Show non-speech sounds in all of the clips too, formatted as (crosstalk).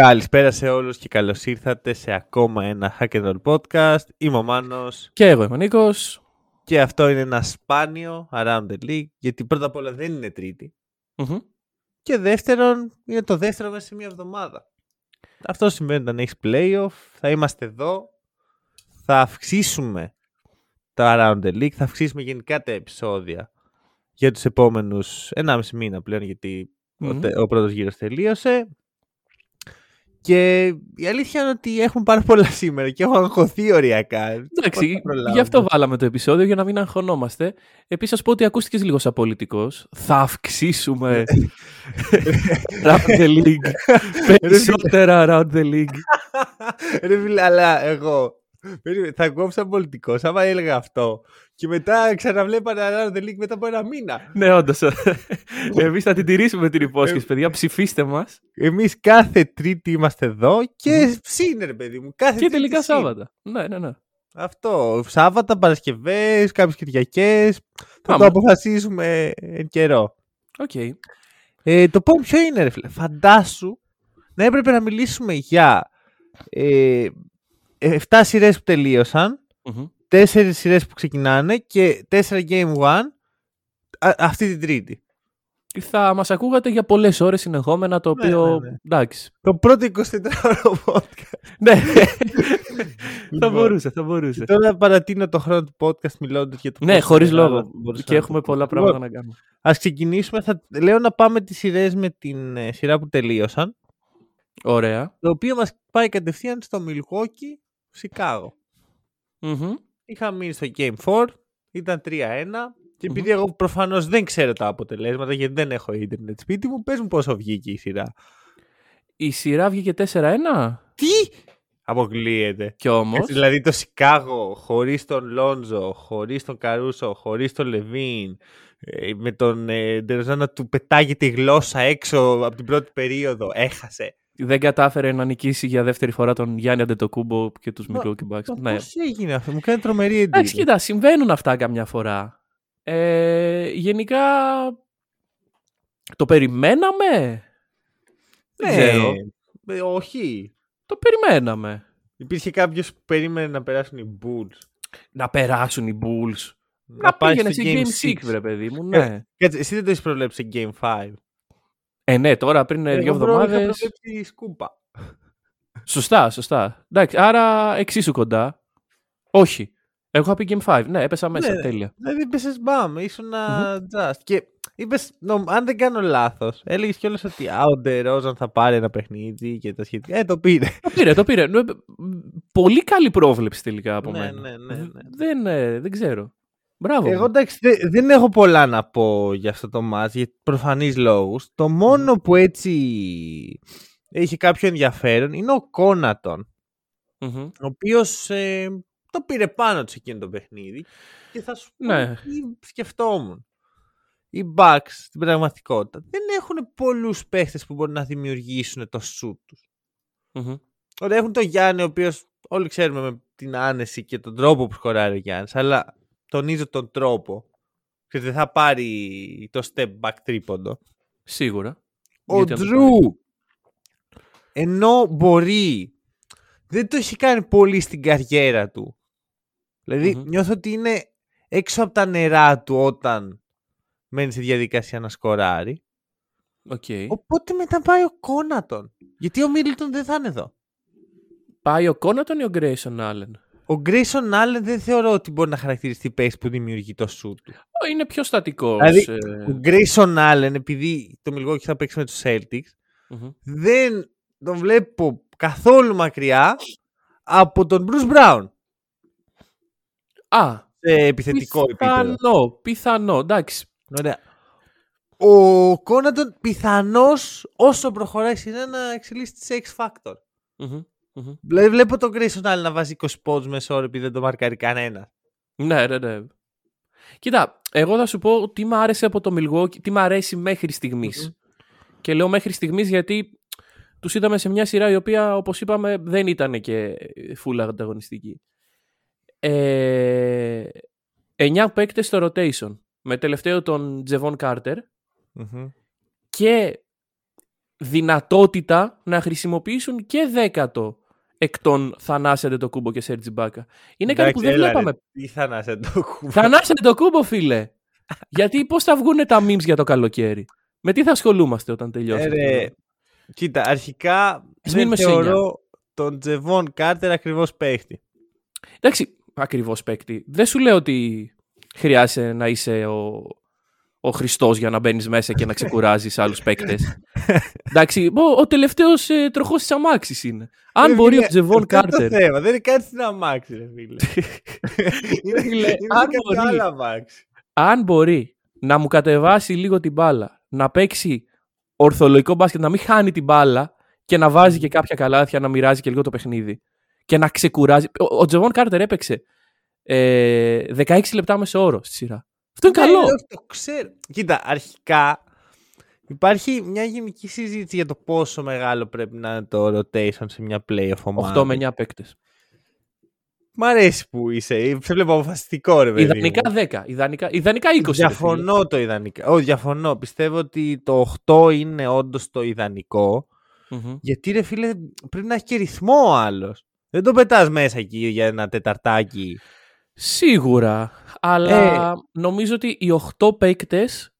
Καλησπέρα σε όλους και καλώς ήρθατε σε ακόμα ένα Hack and Roll podcast. Είμαι ο Μάνος Και εγώ είμαι ο Νίκος. και αυτό είναι ένα σπάνιο Around the League γιατί πρώτα απ' όλα δεν είναι τρίτη Μμμ. και δεύτερον είναι το δεύτερο μέσα σε μια εβδομάδα. Αυτό σημαίνει όταν έχεις playoff, θα είμαστε εδώ, θα αυξήσουμε το Around the League, θα αυξήσουμε γενικά τα επεισόδια για τους επόμενους 1,5 μήνα πλέον γιατί ο, Μμμ. τε- ο πρώτος γύρος τελείωσε. Και η αλήθεια είναι ότι έχουμε πάρα πολλά σήμερα και έχω αγχωθεί οριακά. Πώς Εντάξει, θα προλάβουμε. γι' αυτό βάλαμε το επεισόδιο για να μην αγχωνόμαστε. Επίσης, α πω ότι ακούστηκες λίγο σαν πολιτικός. Θα αυξήσουμε (laughs) Round the League. Περισσότερα Round the League. Ρε φίλε, αλλά εγώ περίμενε, θα κόψα πολιτικό. Άμα έλεγα αυτό και μετά ξαναβλέπανε Around the League μετά από ένα μήνα. ναι, όντως. Εμείς θα την τηρήσουμε την υπόσχεση, παιδιά. Ψηφίστε μας. Εμείς κάθε Τρίτη είμαστε εδώ και ψήνε, ρε παιδί μου. Κάθε Και Τρίτη τελικά συν. Σάββατα. Ναι, ναι, ναι. Αυτό. Σάββατα, Παρασκευές, κάποιες Κυριακές. Θα Πάμε. το αποφασίσουμε εν καιρώ. Οκ. Ε, το point ποιο είναι, ρε φίλε; Φαντάσου να έπρεπε να μιλήσουμε για ε, 7 σειρές που τελείωσαν, Μμμ. 4 σειρές που ξεκινάνε και 4 game 1 α- αυτή την Τρίτη. Θα μας ακούγατε για πολλές ώρες συνεχόμενα, το Ναι, οποίο. ναι, ναι. Εντάξει. Το πρώτο 24ωρο podcast. Ναι. (laughs) θα Λοιπόν. μπορούσε, θα μπορούσε. Τώρα παρατείνω το χρόνο του podcast μιλώντας για το Ναι, πώς χωρίς είναι, αλλά λόγο. μπορούσα Και να έχουμε το πω. πολλά Λοιπόν, πράγματα να κάνουμε. Ας ξεκινήσουμε. Θα λέω να πάμε τις σειρές με την ε, σειρά που τελείωσαν. Ωραία. Το οποίο μας πάει κατευθείαν στο Milwaukee, Σικάγο. Μμμ. Είχα μείνει στο Game 4, ήταν 3-1 και επειδή εγώ προφανώς δεν ξέρω τα αποτελέσματα γιατί δεν έχω ίντερνετ σπίτι μου, πες μου πόσο βγήκε η σειρά. Η σειρά βγήκε 4-1. Τι! Αποκλείεται. Κι όμως. Έτσι, δηλαδή το Σικάγο χωρίς τον Λόντζο, χωρίς τον Καρούσο, χωρίς τον Λεβίν, ε, με τον ε, Ντεροζάν να του πετάγεται η γλώσσα έξω από την πρώτη περίοδο, έχασε. Δεν κατάφερε να νικήσει για δεύτερη φορά τον Γιάννη Αντετοκούμπο και τους Μα- Milwaukee Bucks. Μα Ναι. Πώς έγινε αυτό, μου κάνει τρομερή Εντάξει, εντύπωση. κοίτα, συμβαίνουν αυτά καμιά φορά. Ε, γενικά, το περιμέναμε; Δεν ξέρω. ε, όχι. Το περιμέναμε. Υπήρχε κάποιος που περίμενε να περάσουν οι Bulls. Να περάσουν οι Bulls. Να, Να, πάει πήγαινε στο σε Game Game 6, 6. βρε παιδί μου. Ε, Ναι. Κάτσε, εσύ δεν το έχεις προβλέψει σε Game 5. Ε, ναι, τώρα πριν ε, δύο Εγώ προ- είχα εβδομάδες. προβλέψει σκούπα. Σωστά, σωστά. Εντάξει, άρα εξίσου κοντά. Όχι. Εγώ είχα πει Game 5. Ναι, έπεσα μέσα. Ναι, Τέλεια. Δηλαδή είπε μπαμ, ήσουν just. Και είπες, αν δεν κάνω λάθος, έλεγες κιόλας ότι α, ο Ντερόζαν θα πάρει ένα παιχνίδι και τα σχετικά. Ε, το πήρε. Το πήρε, το πήρε. Ναι, Πολύ καλή πρόβλεψη τελικά από Ναι, μένα. ναι, ναι, ναι. Δεν, ε, δεν ξέρω. Μπράβο. Εγώ εντάξει, δε- δεν έχω πολλά να πω για αυτό το μάτς για προφανείς λόγους. Το μόνο που έτσι έχει κάποιο ενδιαφέρον είναι ο Κόνατον, Μμμ. ο οποίος ε, το πήρε πάνω του εκείνο το παιχνίδι και θα σου πω Ναι. τι σκεφτόμουν. Οι Bucks στην πραγματικότητα δεν έχουν πολλούς παίχτες που μπορούν να δημιουργήσουν το σουτ τους. Μμμ. Ωραία, έχουν τον Γιάννη, ο οποίος όλοι ξέρουμε με την άνεση και τον τρόπο που σκοράρει ο Γιάννης, αλλά τονίζω τον τρόπο. Και δεν θα πάρει το step back τρίποντο. Σίγουρα. Ο Γιατί να το Jrue, ενώ μπορεί, δεν το έχει κάνει πολύ στην καριέρα του. Δηλαδή, Μμμ. νιώθω ότι είναι έξω από τα νερά του όταν μένει στη διαδικασία να σκοράρει. Οκ. Οπότε μετά πάει ο Connaughton. Γιατί ο Μίλτον δεν θα είναι εδώ. Πάει ο Connaughton ή ο Grayson Allen. Ο Grayson Allen δεν θεωρώ ότι μπορεί να χαρακτηριστεί παίκτης που δημιουργεί το σουτ του. Είναι πιο στατικός. Δηλαδή, Ο Grayson Allen, επειδή το Milwaukee θα παίξει με τους Celtics, δεν τον βλέπω καθόλου μακριά από τον Bruce Brown Α, σε επιθετικό επίπεδο. πιθανό, πιθανό, εντάξει. Ωραία. Ο Κόνατον πιθανώς όσο προχωράει η σειρά να εξελίσσεται σε X Factor. Μμμ. Μμμ. Δηλαδή βλέπω τον Grayson Allen να βάζει 20 πόντους μέσα ώρα επειδή δεν το μαρκάρει κανένα. Ναι, ναι, ναι. Κοίτα, εγώ θα σου πω τι μου άρεσε από το Milwaukee, τι μου αρέσει μέχρι στιγμής. Μμμ. Και λέω μέχρι στιγμής γιατί τους είδαμε σε μια σειρά η οποία, όπως είπαμε, δεν ήταν και full ανταγωνιστική. Ε, 9 παίκτες στο rotation, με τελευταίο τον Τζεβόν Κάρτερ Μμμ. και δυνατότητα να χρησιμοποιήσουν και δέκατο εκ των Θανάσια το κούμπο και Σέρτζι Μπάκα. Είναι κάτι που Εντάξει, δεν έλα, ρε, βλέπαμε. Τι θα να σε το κουμπί. Θανάσια το κούμπο, φίλε. Γιατί πώς θα βγουν τα memes για το καλοκαίρι; Με τι θα ασχολούμαστε όταν τελειώσει. Ε, αυτό. ρε, Κοίτα, αρχικά Ας δεν μείνουμε σε θεωρώ τον Τζεβόν Κάρτερ ακριβώς παίχτη. Εντάξει, ακριβώς παίκτη. Δεν σου λέω ότι χρειάζεται να είσαι ο, ο Χριστός για να μπαίνεις μέσα και να (laughs) ξεκουράζεις άλλους παίκτες. Εντάξει, ο, ο τελευταίος ε, τροχός της αμάξης είναι. Αν Ρε, μπορεί ο φίλε, Τζεβόν αυτό είναι Κάρτερ. Το θέμα. Δεν είναι κάτι στην αμάξη, ρε φίλε. (laughs) είναι Φίλε, είναι αν σε κάποιο μπορεί. άλλο αμάξι. αν μπορεί να μου κατεβάσει λίγο την μπάλα, να παίξει ορθολογικό μπάσκετ, να μην χάνει την μπάλα και να βάζει και κάποια καλάθια, να μοιράζει και λίγο το παιχνίδι και να ξεκουράζει. Ο, ο Τζεβόν Κάρτερ έπαιξε ε, 16 λεπτά μέσω όρο στη σειρά. Αυτό είναι Ναι, καλό. όχι, το ξέρω. Κοίτα, αρχικά υπάρχει μια γενική συζήτηση για το πόσο μεγάλο πρέπει να είναι το rotation σε μια playoff ομάδα. 8 με 9 παίκτες. Μ' αρέσει που είσαι. Σε βλέπω αποφασιστικό, ρε παιδί. μου. Ιδανικά 10. Ιδανικά, ιδανικά 20. ρε φίλε. Διαφωνώ το ιδανικά. Όχι, διαφωνώ. Πιστεύω ότι το 8 είναι όντως το ιδανικό. Μμμ. Γιατί ρε φίλε, πρέπει να έχει και ρυθμό ο άλλος. Δεν το πετάς μέσα εκεί για ένα τεταρτάκι. Σίγουρα. Αλλά νομίζω ότι οι 8 παίκτες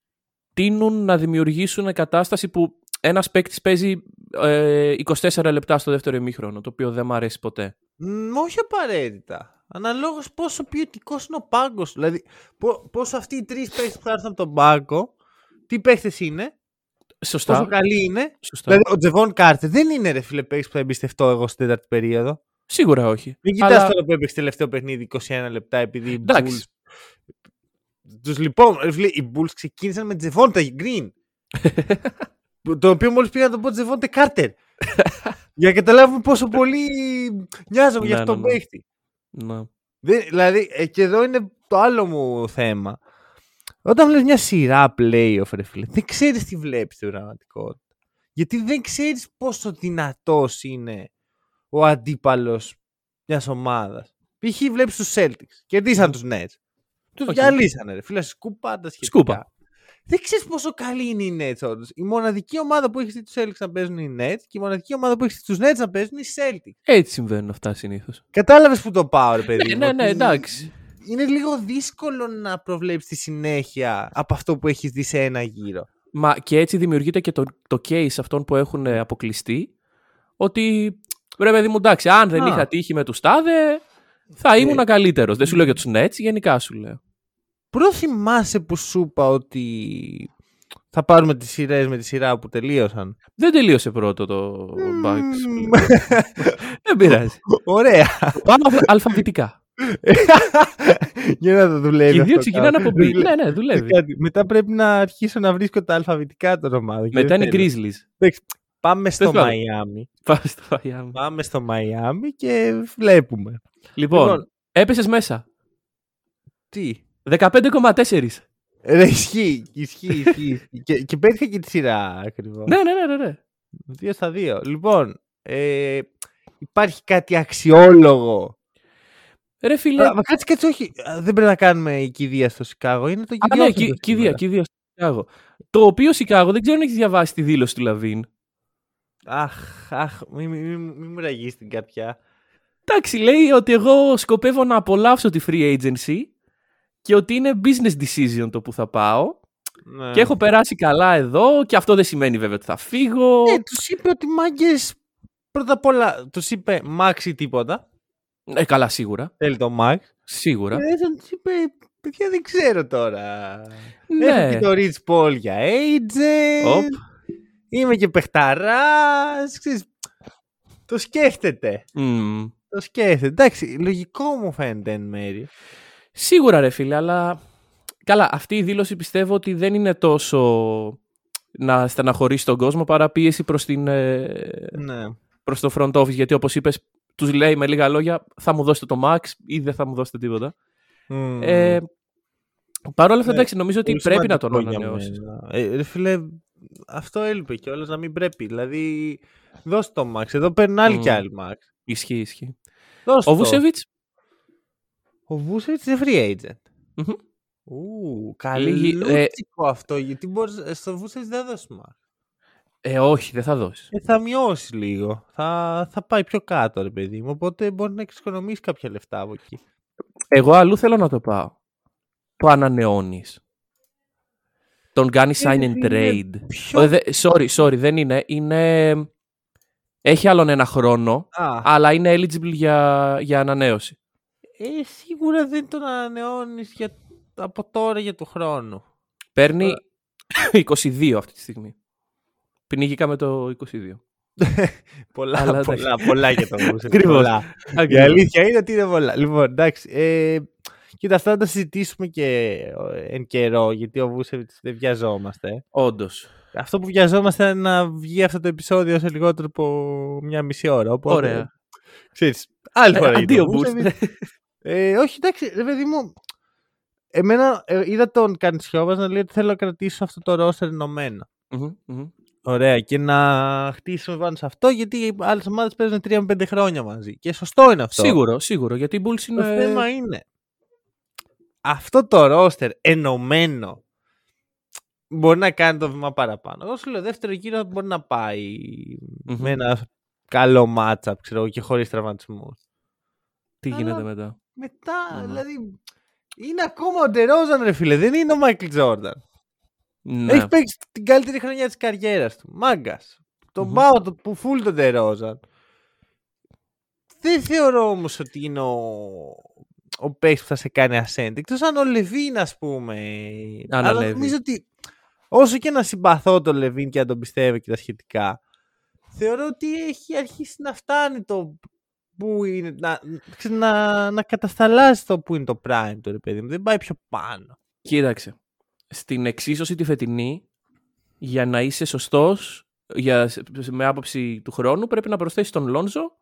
τείνουν να δημιουργήσουν κατάσταση που ένας παίκτης παίζει ε, 24 λεπτά στο δεύτερο ημίχρονο, το οποίο δεν μ' αρέσει ποτέ. Μ, όχι απαραίτητα. Αναλόγως πόσο ποιοτικός είναι ο πάγκος. Δηλαδή, πο- πόσο αυτοί οι τρεις παίχτε που θα έρθουν από τον πάγκο, τι παίχτε είναι, Σωστά. πόσο καλοί είναι. Σωστά. Δηλαδή, ο Τζεβόν Κάρτερ δεν είναι ρε φίλε παίχτη που θα εμπιστευτώ εγώ στην τέταρτη περίοδο. Σίγουρα όχι. Μην κοιτάς Αλλά- τώρα που έπαιξε τελευταίο παιχνίδι 21 λεπτά επειδή οι Εντάξει. Bulls. Τους λοιπόν, ρε φίλε, οι Bulls ξεκίνησαν με Τζεβόντα Green. (laughs) το οποίο μόλις πήγα να το πω Τζεβόντε Κάρτερ. Για να καταλάβουμε πόσο πολύ νοιάζομαι για Ναι, αυτόν τον ναι, ναι. παίχτη. Να. Δεν, δηλαδή, ε, και εδώ είναι το άλλο μου θέμα. Όταν βλέπεις μια σειρά playoff, ρε φίλε, δεν ξέρεις τι βλέπεις στην πραγματικότητα. Γιατί δεν ξέρεις πόσο δυνατός είναι ο αντίπαλος μιας ομάδας. Π.χ. βλέπεις τους Celtics, κερδίσαν τους Nets. Τους Οκ. διαλύσανε, ρε φίλε, σκούπα τα σχετικά. Σκούπα. Δεν ξέρεις πόσο καλή είναι οι Nets όντως. Η μοναδική ομάδα που έχει στείλει τους Celtics να παίζουν οι Nets και η μοναδική ομάδα που έχει στείλει τους Nets να παίζουν οι Celtics. Έτσι συμβαίνουν αυτά συνήθως. Κατάλαβες που το πάω, ρε παιδί. Ναι, μου, ναι, ναι, ότι εντάξει. είναι λίγο δύσκολο να προβλέψεις τη συνέχεια από αυτό που έχεις δει σε ένα γύρο. Μα και έτσι δημιουργείται και το, το case αυτών που έχουν ε, αποκλειστεί. Ότι ρε παιδί μου, εντάξει, αν δεν Α. είχα τύχει με τους τάδε, θα ήμουν καλύτερος. Δεν σου λέω για τους Nets, γενικά σου λέω. Προ θυμάσαι που σου είπα ότι θα πάρουμε τις σειρές με τη σειρά που τελείωσαν. Δεν τελείωσε πρώτο το Bucks. Μμμ. (laughs) δεν πειράζει. Ωραία. Πάμε αλφα- αλφαβητικά. (laughs) Για να το δουλεύει. Και οι δύο αυτό ξεκινάνε κάπου. από B. Δουλεύει. Ναι, ναι, δουλεύει. Κάτι. Μετά πρέπει να αρχίσω να βρίσκω τα αλφαβητικά των ομάδων. και Μετά είναι δεν οι θέλω. Grizzlies. Πάμε στο Πες πάμε. Μαϊάμι. Πάμε στο Miami. Πάμε στο Μαϊάμι και βλέπουμε. Λοιπόν, Λοιπόν. έπεσες μέσα. Τι; 15,4. Ρε, ισχύει, ισχύει, ισχύει. ισχύει. και, και πέτυχα και τη σειρά ακριβώς. Ναι, ναι, ναι, ναι, ναι. Δύο στα δύο. Λοιπόν, ε, υπάρχει κάτι αξιόλογο. Ρε φίλε. Α, Μα κάτσε, κάτσε, όχι. Α, Δεν πρέπει να κάνουμε η κηδεία στο Σικάγο. Είναι το Α, κηδεία. ναι, κι- κηδεία, κηδεία στο Σικάγο. Το οποίο Σικάγο δεν ξέρω αν έχεις διαβάσει τη δήλωση του Λαβίν. Αχ, αχ, μη, μη, μη, μη μου ραγείς την καρδιά. Εντάξει, λέει ότι εγώ σκοπεύω να απολαύσω τη free agency και ότι είναι business decision το που θα πάω Ναι. και έχω περάσει καλά εδώ και αυτό δεν σημαίνει βέβαια ότι θα φύγω. Ναι, τους είπε ότι μάγκες πρώτα απ' όλα τους είπε Max ή τίποτα. Ε, καλά, σίγουρα. Θέλει το Max. Σίγουρα. Και δεν τους είπε, παιδιά δεν ξέρω τώρα. ναι. Έχω και το Rich Paul για agent. Οπ. Είμαι και παιχταράς. Ξέρεις, το σκέφτεται. Μμμ. Το σκέφτεται. Εντάξει, λογικό μου φαίνεται εν μέρη. Σίγουρα ρε φίλε, αλλά καλά, αυτή η δήλωση πιστεύω ότι δεν είναι τόσο να στεναχωρήσει τον κόσμο παρά πίεση προς την, ε, Ναι. προς το front office, γιατί όπως είπες, τους λέει με λίγα λόγια, θα μου δώσετε το max ή δεν θα μου δώσετε τίποτα. Μμμ. Ε, Παρ' όλα αυτά, Ναι, εντάξει, νομίζω ότι Πολύ πρέπει να τον σημαντικό για ανανεώσεις. μένα. Ε, ρε φίλε, αυτό έλειπε κιόλας να μην πρέπει. Δηλαδή, δώσ' το Max. Εδώ παίρνουν άλλοι Μμ. κι άλλοι Max. Ισχύει, ισχύει. Δώσ' Ο το. Βούσεβιτς; Ο Βούσεβιτς είναι free agent. Μμμ. Ου, Λίγη- ε, καλούτσικο αυτό, γιατί μπορείς, ε, στο Βούσεβιτς δεν δώσεις Max. Ε, όχι, δεν θα δώσεις. Ε, θα μειώσεις λίγο. Θα, θα πάει πιο κάτω, ρε παιδί μου. Οπότε μπορεί να εξοικονομήσεις κάποια λεφτά από εκεί. Εγώ αλλού θέλω να το πάω. Το ανανεώνεις. Τον κάνει sign and φίλε, trade. ποιο- Ε, δε- sorry, sorry, δεν είναι. Είναι. Έχει άλλον ένα χρόνο, Α, αλλά είναι eligible για, για ανανέωση. ε, σίγουρα δεν τον ανανεώνεις από τώρα για του χρόνου. Παίρνει 22 αυτή τη στιγμή. Πνίγηκα το 22. (laughs) πολλά, Αλλά πολλά, πολλά για τον Βούσεβιτς. (laughs) Ακριβώς. πολλά. Η Ακριβώς. αλήθεια είναι ότι είναι πολλά. Λοιπόν, εντάξει. Ε, κοίτα, αυτά θα τα συζητήσουμε και ε, εν καιρό, γιατί ο Βούσεβιτς δεν βιαζόμαστε. Όντως. Αυτό που βιαζόμαστε είναι να βγει αυτό το επεισόδιο σε λιγότερο από μια μισή ώρα. Οπότε, Ωραία. Ξέρεις, άλλη φορά Ε, για αντίο τον boost. Βούσεβιτς. (laughs) Ε, όχι, εντάξει, ρε παιδί μου. Εμένα ε, είδα τον Καντσιόβας να λέει ότι θέλω να κρατήσω αυτό το ρόστερ ενωμένο. Μμμ, μμμ. Ωραία, και να χτίσουμε πάνω σε αυτό, γιατί οι άλλες ομάδες παίζουν 3 με 5 χρόνια μαζί. Και σωστό είναι αυτό. Σίγουρο, σίγουρο. Γιατί οι Bulls Το είναι. θέμα είναι αυτό το ρόστερ ενωμένο μπορεί να κάνει το βήμα παραπάνω. Εγώ σου λέω δεύτερο γύρο μπορεί να πάει Μμμ. με ένα καλό matchup ξέρω, εγώ, και χωρίς τραυματισμούς. Τι Αλλά- γίνεται μετά; Μετά, Μμμ. δηλαδή. Είναι ακόμα ο Ντερόζαν, ρε φίλε. Δεν είναι ο Μάικλ Τζόρνταν. Ναι. Έχει παίξει την καλύτερη χρονιά της καριέρας του. Μάγκας. Τον Μμμ. πάω το που φουλ τον Ντερόζαν. Δεν θεωρώ όμως ότι είναι ο, ο παίκτης που θα σε κάνει ascent. Εκτός αν ο Λεβίν, ας πούμε. Αλλά Αναλεύει. νομίζω ότι όσο και να συμπαθώ τον Λεβίν και να τον πιστεύω και τα σχετικά, θεωρώ ότι έχει αρχίσει να φτάνει το που είναι. Να, ξέρεις, να, να κατασταλάζει το που είναι το prime του, ρε παιδί μου. Δεν πάει πιο πάνω. Κοίταξε. Στην εξίσωση τη φετινή, για να είσαι σωστός, με άποψη του χρόνου, πρέπει να προσθέσεις τον Λόνζο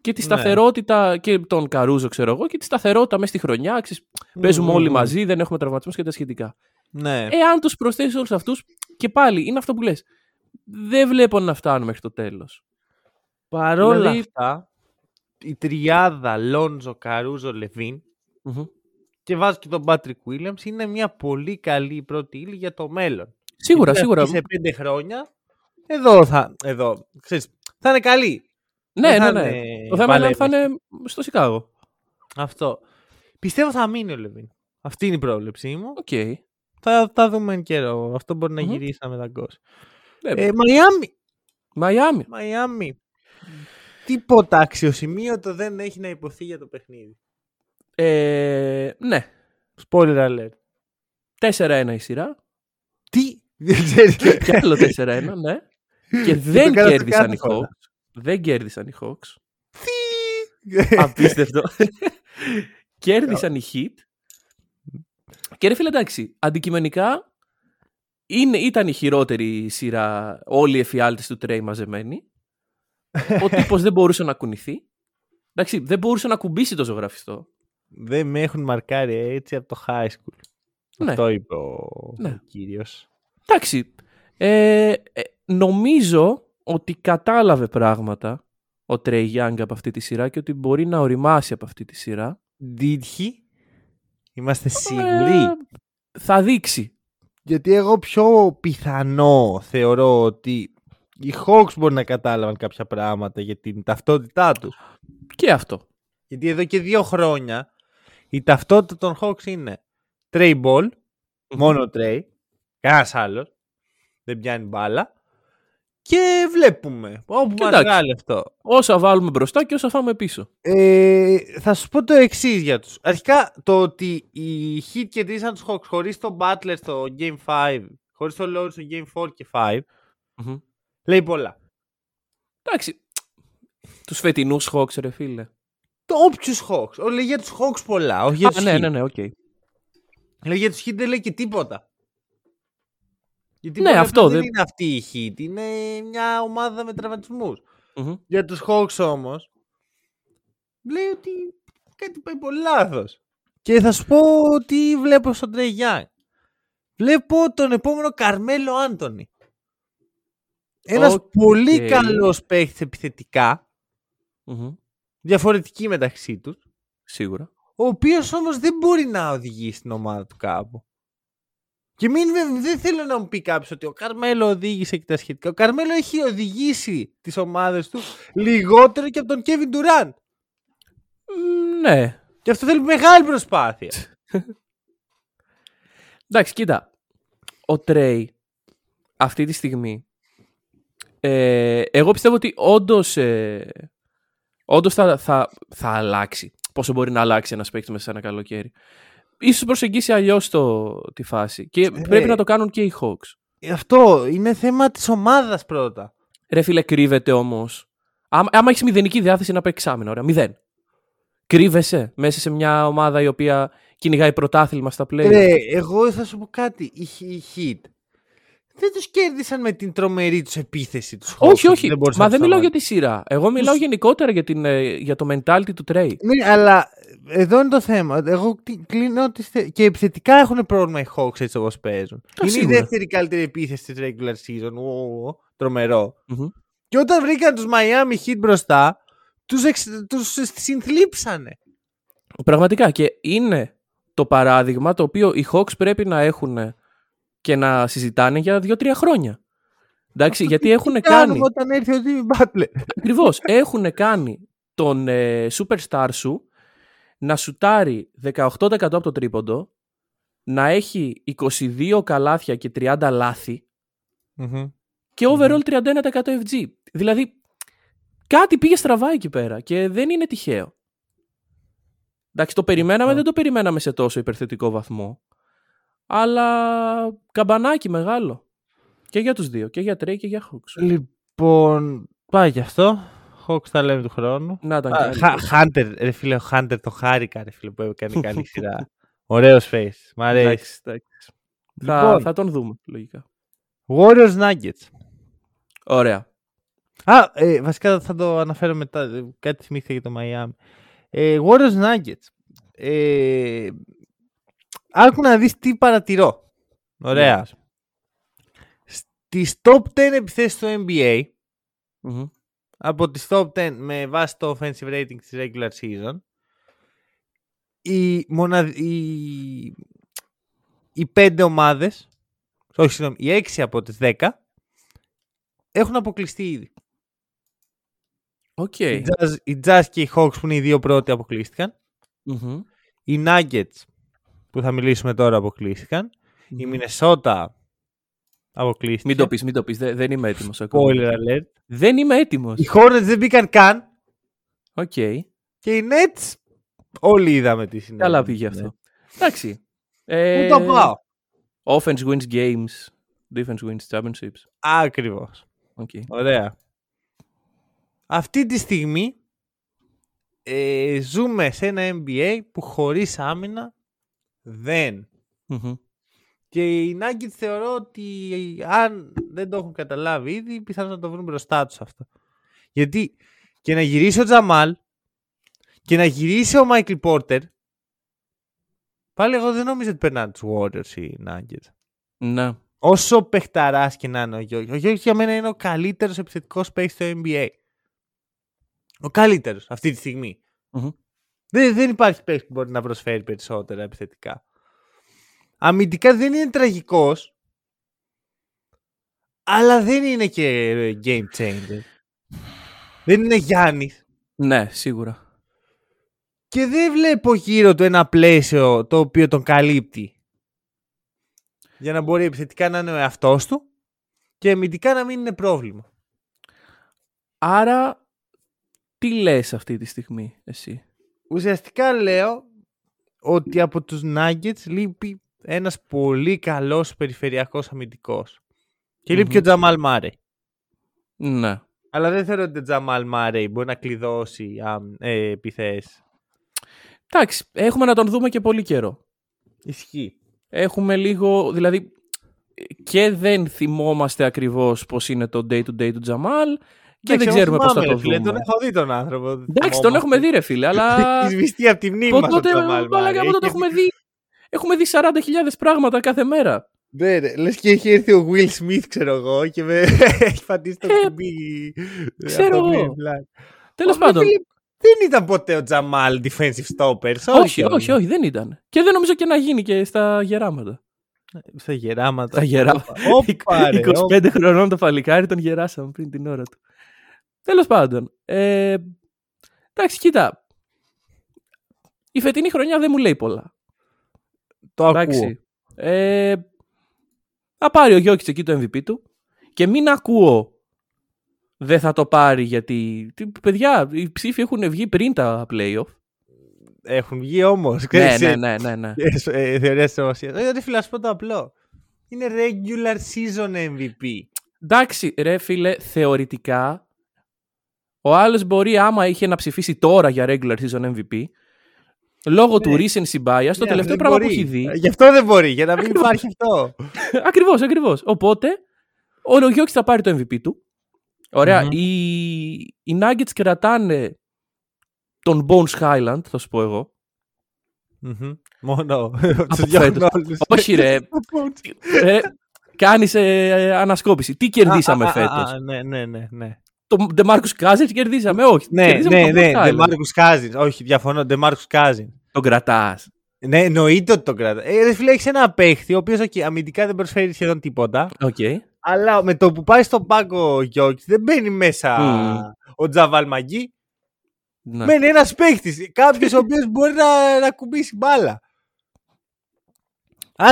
και τη Ναι. σταθερότητα και τον Καρούζο, ξέρω εγώ, και τη σταθερότητα μέσα στη χρονιά. Ξέρεις, Παίζουμε Μμμ, όλοι μμμ. μαζί, δεν έχουμε τραυματισμούς και τα σχετικά. Ναι. Εάν τους προσθέσεις όλους αυτούς, και πάλι είναι αυτό που λες. Δεν βλέπω να φτάνουμε μέχρι το τέλος. Παρόλα Δηλαδή- αυτά, η τριάδα Λόντζο, Καρούζο, Λεβίν και βάζω και τον Πάτρικ Williams είναι μια πολύ καλή πρώτη ύλη για το μέλλον. Σίγουρα, Γιατί σίγουρα. αυτή Σε πέντε χρόνια, εδώ θα, εδώ, ξέρεις, θα είναι καλή. Ναι, Δεν ναι, θα ναι. είναι Το θέμα είναι αν θα παλέμαχη. είναι στο Σικάγο. Αυτό. Πιστεύω θα μείνει ο Λεβίν. Αυτή είναι η πρόβλεψή μου. Οκ. Θα τα δούμε εν καιρό. Αυτό μπορεί να Μμμ. γυρίσει να μεταγκώσει. Ναι, Ε, Μαϊάμι. Μαϊάμι. Μαϊάμι. Τίποτα αξιοσημείωτο δεν έχει να υποθεί για το παιχνίδι. Ε, ναι. Spoiler alert. 4-1 η σειρά. Τι; Δεν ξέρεις. και άλλο 4-1, ναι. (laughs) και δεν κάνατε κέρδισαν οι κάθε φορά. Hawks. Δεν κέρδισαν οι Hawks. Τι; (laughs) Απίστευτο. (laughs) κέρδισαν οι Heat. Και ρε φίλε, εντάξει, αντικειμενικά είναι, ήταν η χειρότερη σειρά όλοι οι εφιάλτες του Τρέι μαζεμένοι. (laughs) Ο τύπος δεν μπορούσε να κουνηθεί. Εντάξει, δεν μπορούσε να κουμπίσει το ζωγραφιστό. Δεν με έχουν μαρκάρει έτσι από το high school. Ναι. Αυτό είπε ο, Ναι. ο κύριος. Εντάξει, ε, ε, νομίζω ότι κατάλαβε πράγματα ο Τρέι Young από αυτή τη σειρά και ότι μπορεί να οριμάσει από αυτή τη σειρά. Did he? Είμαστε σίγουροι. Ε, θα δείξει. Γιατί εγώ πιο πιθανό θεωρώ ότι οι Hawks μπορεί να κατάλαβαν κάποια πράγματα για την ταυτότητά τους. Και αυτό. Γιατί εδώ και δύο χρόνια η ταυτότητα των Hawks είναι Trey Ball, μόνο Trey, κανένας άλλος. Δεν πιάνει μπάλα. Και βλέπουμε. Όπου Και μας εντάξει. βγάλει αυτό. Όσα βάλουμε μπροστά και όσα φάμε πίσω. Ε, θα σου πω το εξής για τους. Αρχικά το ότι οι Heat κερδίσαν τους Hawks χωρίς τον Butler στο Game 5, χωρίς τον Lowry στο Game 4 και 5, Μμμ. λέει πολλά. Εντάξει. Τους φετινούς Hawks, ρε φίλε. Το όποιους Hawks. Ο, λέει για τους Hawks πολλά, όχι για τους Α, ναι, Heat. ναι, ναι, οκ. Λέει για τους Heat δεν λέει και τίποτα. Γιατί Ναι, μπορεί αυτό απλά δεν δεν- είναι αυτή η Heat. Είναι μια ομάδα με τραυματισμούς. Μμμ. Για τους Hawks όμως, λέει ότι κάτι πάει πολύ λάθος. Και θα σου πω τι βλέπω στον Trey Young. Βλέπω τον επόμενο Carmelo Anthony. Ένας Οκ. πολύ καλός παίχτης επιθετικά, Μμμ. διαφορετική μεταξύ τους, Σίγουρα. ο οποίος όμως δεν μπορεί να οδηγήσει την ομάδα του κάπου. Και μην, δεν θέλω να μου πει κάποιος ότι ο Καρμέλο οδήγησε και τα σχετικά. Ο Καρμέλο έχει οδηγήσει τις ομάδες του λιγότερο και από τον Kevin Durant. Μ, Ναι. Και αυτό θέλει μεγάλη προσπάθεια. Εντάξει, κοίτα. Ο Τρέι αυτή τη στιγμή. Ε, εγώ πιστεύω ότι όντως ε, όντως θα, θα, θα αλλάξει. Πόσο μπορεί να αλλάξει ένας παίκτης μέσα σε ένα καλοκαίρι. Ίσως προσεγγίσει αλλιώς τη φάση. Και πρέπει να το κάνουν και οι Hawks. αυτό είναι θέμα της ομάδας πρώτα. Ρε φίλε, κρύβεται όμως. Άμα, άμα έχεις μηδενική διάθεση να παίξεις άμυνα, ωραία, μηδέν. Κρύβεσαι μέσα σε μια ομάδα η οποία κυνηγάει πρωτάθλημα στα play. Ρε, εγώ θα σου πω κάτι. Οι, οι Heat δεν τους κέρδισαν με την τρομερή τους επίθεση τους. όχι, Hawks, όχι. δεν μπορούσαν Μα να δεν τους μιλάω για σταματήσουν. τη σειρά. Εγώ μιλάω γενικότερα για, την, ε, για το mentality του Trey. Ναι, αλλά εδώ είναι το θέμα. Εγώ κλει- κλείνω τις θε- και επιθετικά έχουν πρόβλημα οι Hawks έτσι όπως παίζουν. είναι σίγουρα. η δεύτερη καλύτερη επίθεση της regular season. Ου, τρομερό. Μμμ. Και όταν βρήκαν τους Miami Heat μπροστά, τους, εξ, τους συνθλίψανε. Πραγματικά και είναι το παράδειγμα το οποίο οι Hawks πρέπει να έχουν και να συζητάνε για δύο-τρία χρόνια. Εντάξει, γιατί έχουν Τι κάνει. κάνουμε όταν έρθει ο Jimmy Butler; Ακριβώς. Έχουν κάνει τον ε, superstar σου να σουτάρει 18% από το τρίποντο, να έχει 22 καλάθια και 30 λάθη και overall 31% FG. Δηλαδή, κάτι πήγε στραβά εκεί πέρα και δεν είναι τυχαίο. Εντάξει, το περιμέναμε, δεν το περιμέναμε σε τόσο υπερθετικό βαθμό. Αλλά καμπανάκι μεγάλο. Και για τους δύο, και για Trey και για Hawks. Λοιπόν, πάει και αυτό. Hawks τα λέμε του χρόνου. Να ήταν Α, και Χα- Hunter, ρε φίλε, ο Hunter το χάρηκα, ρε φίλε, που έκανε (laughs) καλή σειρά. Ωραίος face. Μ' αρέσει. Εντάξει, εντάξει. Θα, Λοιπόν. θα τον δούμε, λογικά. Warriors Nuggets. Ωραία. Α, ε, βασικά θα το αναφέρω μετά. ε, Κάτι θυμήθηκα για το Miami. Ε, Warriors Nuggets. Ε, άκου να δεις τι παρατηρώ. Ωραία. Ναι. Στις top 10 επιθέσεις στο NBA, Μμμ. από τις top 10 με βάση το offensive rating της regular season, οι, μονα... οι... οι πέντε ομάδες, όχι συγγνώμη, οι έξι από τις 10 έχουν αποκλειστεί ήδη. Οκ. Οι, Jazz, οι Jazz και οι Hawks που είναι οι δύο πρώτοι αποκλείστηκαν. Μμμ. Οι Nuggets που θα μιλήσουμε τώρα αποκλείστηκαν. Η Μμμ. Minnesota αποκλείστηκε. Μην το πεις, μην το πεις. Δεν, δεν είμαι έτοιμος ακόμα. Spoiler alert. Δεν είμαι έτοιμος. Οι Hornets δεν μπήκαν καν. Οκ. Και οι Nets όλοι είδαμε τι συνέβη. Καλά πήγε αυτό. Εντάξει. Πού Ε, το πάω; Offense wins games. Defense wins championships. Ακριβώς. Οκ. Ωραία. Αυτή τη στιγμή ε, ζούμε σε ένα NBA που χωρίς άμυνα δεν. Μμμ. Και οι Nuggets θεωρώ ότι αν δεν το έχουν καταλάβει ήδη, πιθανόν να το βρουν μπροστά τους αυτό. Γιατί και να γυρίσει ο Τζαμάλ και να γυρίσει ο Μάικλ Πόρτερ, πάλι εγώ δεν νομίζω ότι περνάνε τους Warriors οι Nuggets. Ναι. Όσο παιχταράς και να είναι ο Γιώργος. Ο Γιώργος για μένα είναι ο καλύτερος επιθετικός παίκτης στο NBA. Ο καλύτερος αυτή τη στιγμή. Μμμ. Δεν, δεν υπάρχει παίκτης που μπορεί να προσφέρει περισσότερα επιθετικά. Αμυντικά δεν είναι τραγικός, αλλά δεν είναι και ε, game changer. δεν είναι Γιάννης. Ναι, σίγουρα. Και δεν βλέπω γύρω του ένα πλαίσιο το οποίο τον καλύπτει. Για να μπορεί επιθετικά να είναι ο εαυτός του και αμυντικά να μην είναι πρόβλημα. Άρα, τι λες αυτή τη στιγμή εσύ; Ουσιαστικά λέω ότι από τους Nuggets λείπει ένας πολύ καλός περιφερειακός αμυντικός. Και λείπει Μμμ. και ο Τζαμάλ Μάρε. Ναι. Αλλά δεν θεωρώ ότι ο Τζαμάλ Μάρε μπορεί να κλειδώσει αμ, ε, επιθέσεις. Εντάξει, έχουμε να τον δούμε και πολύ καιρό. Ισχύει. Έχουμε λίγο, δηλαδή και δεν θυμόμαστε ακριβώς πώς είναι το day to day του Τζαμάλ και δεν ξέρουμε πώς θα το δούμε. Τον έχω δει τον άνθρωπο. Εντάξει, τον έχουμε δει, ρε φίλε, αλλά. (laughs) Έχει σβηστεί από τη μνήμη μας. Τότε, τον έχουμε δει; Έχουμε δει 40.000 πράγματα κάθε μέρα. Ναι, ναι. Λες και έχει έρθει ο Will Smith, ξέρω εγώ, και με (laughs) έχει πατήσει το ε, κουμπί. Ξέρω εγώ. Τέλος πάντων. Δεν ήταν ποτέ ο Τζαμάλ defensive stopper. Όχι, όχι, όχι, δεν ήταν. Και δεν νομίζω και να γίνει και στα γεράματα. Στα γεράματα. Στα γεράματα. 25 χρονών το φαλικάρι τον γεράσαμε πριν την ώρα του. Τέλος πάντων. Ε, εντάξει, κοίτα. Η φετινή χρονιά δεν μου λέει πολλά. Το εντάξει. ακούω. Ε, θα πάρει ο Γιώκης εκεί το MVP του και μην ακούω δεν θα το πάρει γιατί. Παιδιά, οι ψήφοι έχουν βγει πριν τα playoff. Έχουν βγει όμως. Ναι, ναι, ναι, ναι, ναι. Ε, Θεωρία σημασία. Δεν φίλε, πω το απλό. Είναι regular season MVP. Εντάξει, ρε φίλε, θεωρητικά ο άλλος μπορεί άμα είχε να ψηφίσει τώρα για regular season MVP Λόγω ναι. του recency bias, το ναι, τελευταίο πράγμα που έχει δει. Γι' αυτό δεν μπορεί, για να μην υπάρχει αυτό. (laughs) ακριβώς, ακριβώς. Οπότε, ο Γιώκη θα πάρει το MVP του. Ωραία. Mm-hmm. Οι, οι Nuggets κρατάνε τον Bones Highland, θα σου πω εγώ. Mm-hmm. Μόνο. Όχι, ρε. ρε (laughs) Κάνει ε, ανασκόπηση. Τι κερδίσαμε φέτος; Ναι, ναι, ναι, ναι. Το DeMarcus Cousins κερδίσαμε, όχι. Ναι, κερδίσαμε ναι, ναι. DeMarcus Cousins. Όχι, διαφωνώ. DeMarcus Cousins. Τον κρατάς. Ναι, εννοείται ότι τον κρατά. Ε, φίλε, έχεις ένα παίχτη, ο οποίος okay, αμυντικά δεν προσφέρει σχεδόν τίποτα. Okay. Αλλά με το που πάει στον πάγκο ο Γιώκη, δεν μπαίνει μέσα mm. ο Τζαβάλ Μαγκή. Ναι. Μένει ένας παίχτης. Κάποιος ο οποίος μπορεί να, να κουμπίσει μπάλα.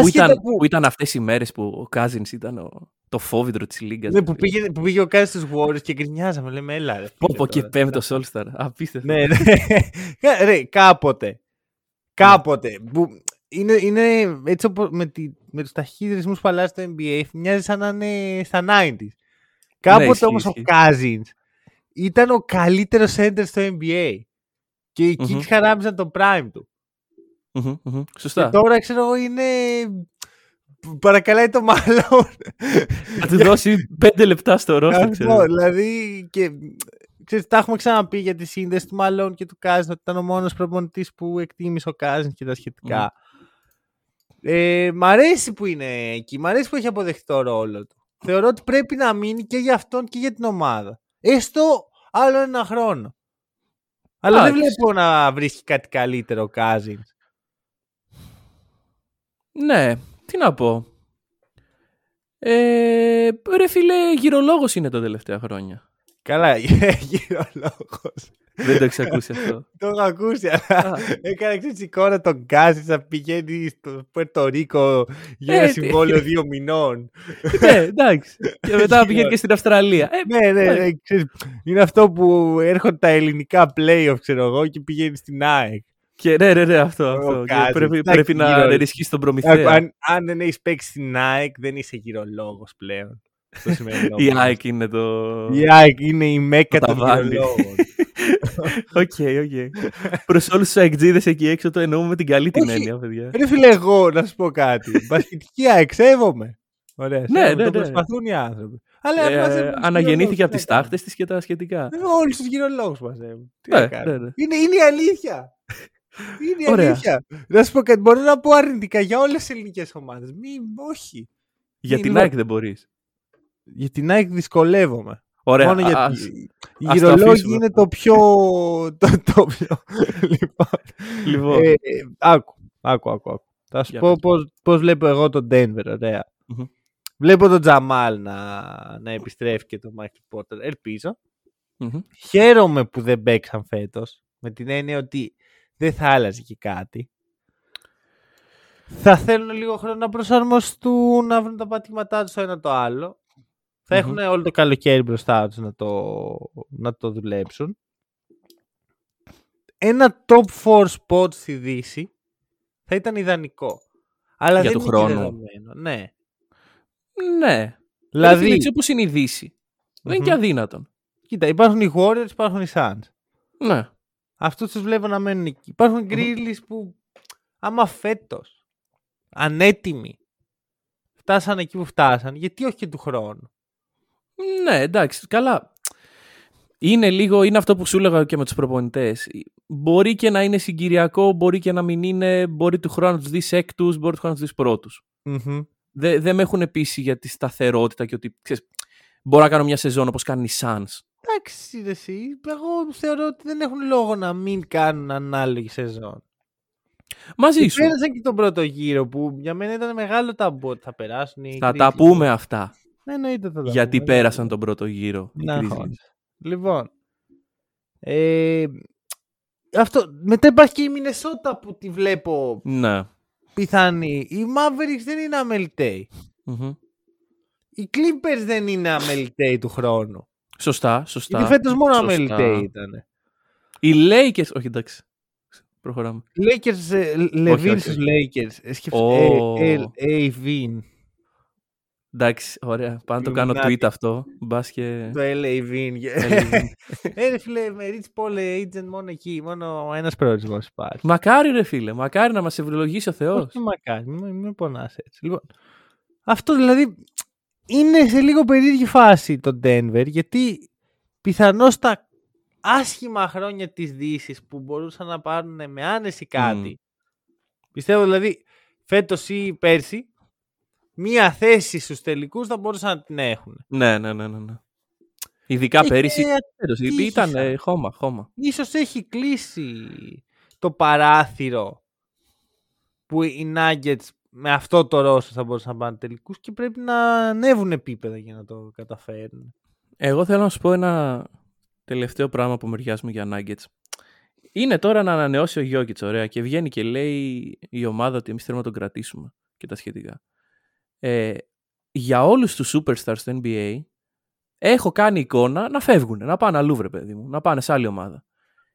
Πού ήταν, που... ήταν αυτές οι μέρες που ο Κάζιν ήταν ο, το φόβητρο της Λίγκας. Ναι, που πήγε, που πήγε ο Κάζιν στους Warriors και γκρινιάζαμε. Λέμε, έλα. Ρε, πω, πω και πέμπτος All-Star. Απίστευτο. ναι, ναι. (laughs) ρε, κάποτε. Κάποτε. Που είναι, είναι έτσι με, τη, με τους ταχύτητες που αλλάζει το NBA μοιάζει σαν να είναι στα 90s. Κάποτε ναι, όμως ο Cousins ήταν ο καλύτερος center στο NBA. Και οι mm-hmm. Kings χαράμιζαν το prime του. Mm-hmm, Σωστά. Και τώρα ξέρω εγώ είναι... Παρακαλάει το μάλλον. Να του δώσει πέντε λεπτά στο ρόστο, ξέρω. Δηλαδή και ξέρεις, τα έχουμε ξαναπεί για τη σύνδεση του Μαλόν και του Κάζιν, ότι ήταν ο μόνος προπονητής που εκτίμησε ο Κάζιν και τα σχετικά. Ε, μ' αρέσει που είναι εκεί, μ' αρέσει που έχει αποδεχτεί το ρόλο του. Θεωρώ ότι πρέπει να μείνει και για αυτόν και για την ομάδα. Έστω άλλο ένα χρόνο. Αλλά δεν βλέπω να βρίσκει κάτι καλύτερο ο Κάζιν. Ναι, τι να πω. Ε, ρε φίλε, γυρολόγος είναι τα τελευταία χρόνια. Καλά, (laughs) γυρολόγος. Δεν το έχεις ακούσει αυτό. (laughs) το έχω ακούσει, αλλά έκανε εξή εικόνα τον Γκάζι να πηγαίνει στο Πουερτορίκο για ένα συμβόλαιο δύο μηνών. (laughs) Ναι, εντάξει. Και μετά πηγαίνει και στην Αυστραλία. Ε, ναι, ναι, ναι. Είναι αυτό που έρχονται τα ελληνικά playoff, ξέρω εγώ, και πηγαίνει στην ΑΕΚ. Και ναι, ναι, ναι, αυτό. αυτό. πρέπει, πρέπει να ενισχύσει τον Προμηθέα. Αν, αν δεν έχεις παίξει στην ΑΕΚ, δεν είσαι γυρολόγος πλέον. (laughs) Η ΑΕΚ είναι το. Η ΑΕΚ είναι η μέκα των γυρολόγων. (laughs) OK, OK. Προς όλους τους αεκτζήδες εκεί έξω το εννοούμε με την καλή την έννοια, παιδιά. Δεν φίλε, εγώ να σου πω κάτι. (laughs) Μπασκετική ΑΕΚ, σέβομαι. Ωραία, ναι, ναι, ναι. προσπαθούν οι άνθρωποι. Αλλά ε, αναγεννήθηκε από τις στάχτες της και τα σχετικά. Ε, Όλους τους γυρολόγους μαζεύουν. Ναι, ναι, ναι. Είναι, είναι η αλήθεια. Είναι η Ωραία. αλήθεια. Να σου πω κάτι. Μπορώ να πω αρνητικά για όλες τις ελληνικές ομάδες. Μη, όχι. Για την ΑΕΚ δεν μπορείς. Για την ΑΕΚ δυσκολεύομαι. Ωραία. Μόνο γιατί οι γυρολόγοι είναι το πιο... (laughs) το, το πιο... λοιπόν, λοιπόν. Ε, άκου, άκου, άκου, άκου. Θα σου πω πώς, πώς βλέπω εγώ τον Denver, ωραία. Mm-hmm. Βλέπω τον Τζαμάλ να, να επιστρέφει και τον Μάικλ Πόρτερ. Ελπίζω. Mm-hmm. Χαίρομαι που δεν παίξαν φέτος. Με την έννοια ότι δεν θα άλλαζε και κάτι. Θα θέλουν λίγο χρόνο να προσαρμοστούν, να βρουν τα πατήματά τους το ένα το άλλο. Θα έχουν όλο το καλοκαίρι μπροστά τους να το, να το δουλέψουν. Ένα top 4 spot στη Δύση θα ήταν ιδανικό. Αλλά Για δεν του χρόνου. Δεδομένο. Ναι. Ναι. Δηλαδή... Έτσι όπως είναι η Δύση. Δεν είναι και αδύνατον. Κοίτα, υπάρχουν οι Warriors, υπάρχουν οι Suns. Ναι. Αυτούς τους βλέπω να μένουν εκεί. Υπάρχουν Grizzlies που άμα φέτος ανέτοιμοι φτάσαν εκεί που φτάσαν, γιατί όχι και του χρόνου; Ναι, εντάξει, καλά. είναι λίγο, είναι αυτό που σου έλεγα και με τους προπονητές. Μπορεί και να είναι συγκυριακό, μπορεί και να μην είναι, μπορεί του χρόνου να τους δεις έκτους, μπορεί του χρόνου να τους δεις πρώτους. Μμμ. Δεν, δεν με έχουν πείσει για τη σταθερότητα και ότι, ξέρεις, μπορώ να κάνω μια σεζόν όπως κάνει οι Suns. Εντάξει, ρε, εσύ. Εγώ θεωρώ ότι δεν έχουν λόγο να μην κάνουν ανάλογη σεζόν. Μαζί Και σου. Πέρασαν και τον πρώτο γύρο που για μένα ήταν μεγάλο ταμπού ότι θα περάσουν οι Θα τα Grizzlies. πούμε αυτά. Ναι, εννοείται θα τα γιατί πούμε. πέρασαν τον πρώτο γύρο. οι Να, Grizzlies. χωρίς. Λοιπόν. Ε, αυτό, μετά υπάρχει και η Μινεσότα που τη βλέπω Ναι. πιθανή. Οι Mavericks δεν είναι αμεληταίοι. Μμμ. Οι Clippers δεν είναι αμεληταίοι του χρόνου. Σωστά, σωστά. Γιατί φέτος μόνο Σωστά. αμεληταίοι ήταν. Οι Lakers, όχι εντάξει. Προχωράμε. Lakers, ε, Levine όχι. στους Lakers. Ε, σκεφ- Ω. ε, ε, Avin. Εντάξει, ωραία. Πάω να το κάνω Illuminati. tweet αυτό. Μπας και. Το LA Vin. Levine. (laughs) Ε, ρε φίλε, με Rich Paul agent μόνο εκεί. Μόνο ένας προορισμός υπάρχει. Μακάρι ρε φίλε, μακάρι να μας ευλογήσει ο Θεός. Όχι μακάρι, μην, μην με πονάς έτσι. Λοιπόν, αυτό δηλαδή είναι σε λίγο περίεργη φάση το Denver γιατί πιθανώς τα άσχημα χρόνια της Δύσης που μπορούσαν να πάρουν με άνεση κάτι. Πιστεύω δηλαδή φέτος ή πέρσι μία θέση στους τελικούς θα μπορούσαν να την έχουν. Ναι, ναι, ναι, ναι. ναι. Ειδικά Ε, πέρυσι. και φέτος, ατύχησαν. Ήταν ε, χώμα, χώμα. Ίσως έχει κλείσει το παράθυρο που οι Nuggets με αυτό το ρόσο θα μπορούσαν να πάνε τελικούς και πρέπει να ανέβουν επίπεδα για να το καταφέρουν. Εγώ θέλω να σου πω ένα τελευταίο πράγμα που μεριάζουμε για Nuggets. Είναι τώρα να ανανεώσει ο Γιώκητς, ωραία, και βγαίνει και λέει η ομάδα ότι εμείς θέλουμε να τον κρατήσουμε και τα σχετικά. Ε, για όλους τους superstars στο NBA έχω κάνει εικόνα να φεύγουν, να πάνε αλλού βρε παιδί μου, να πάνε σε άλλη ομάδα.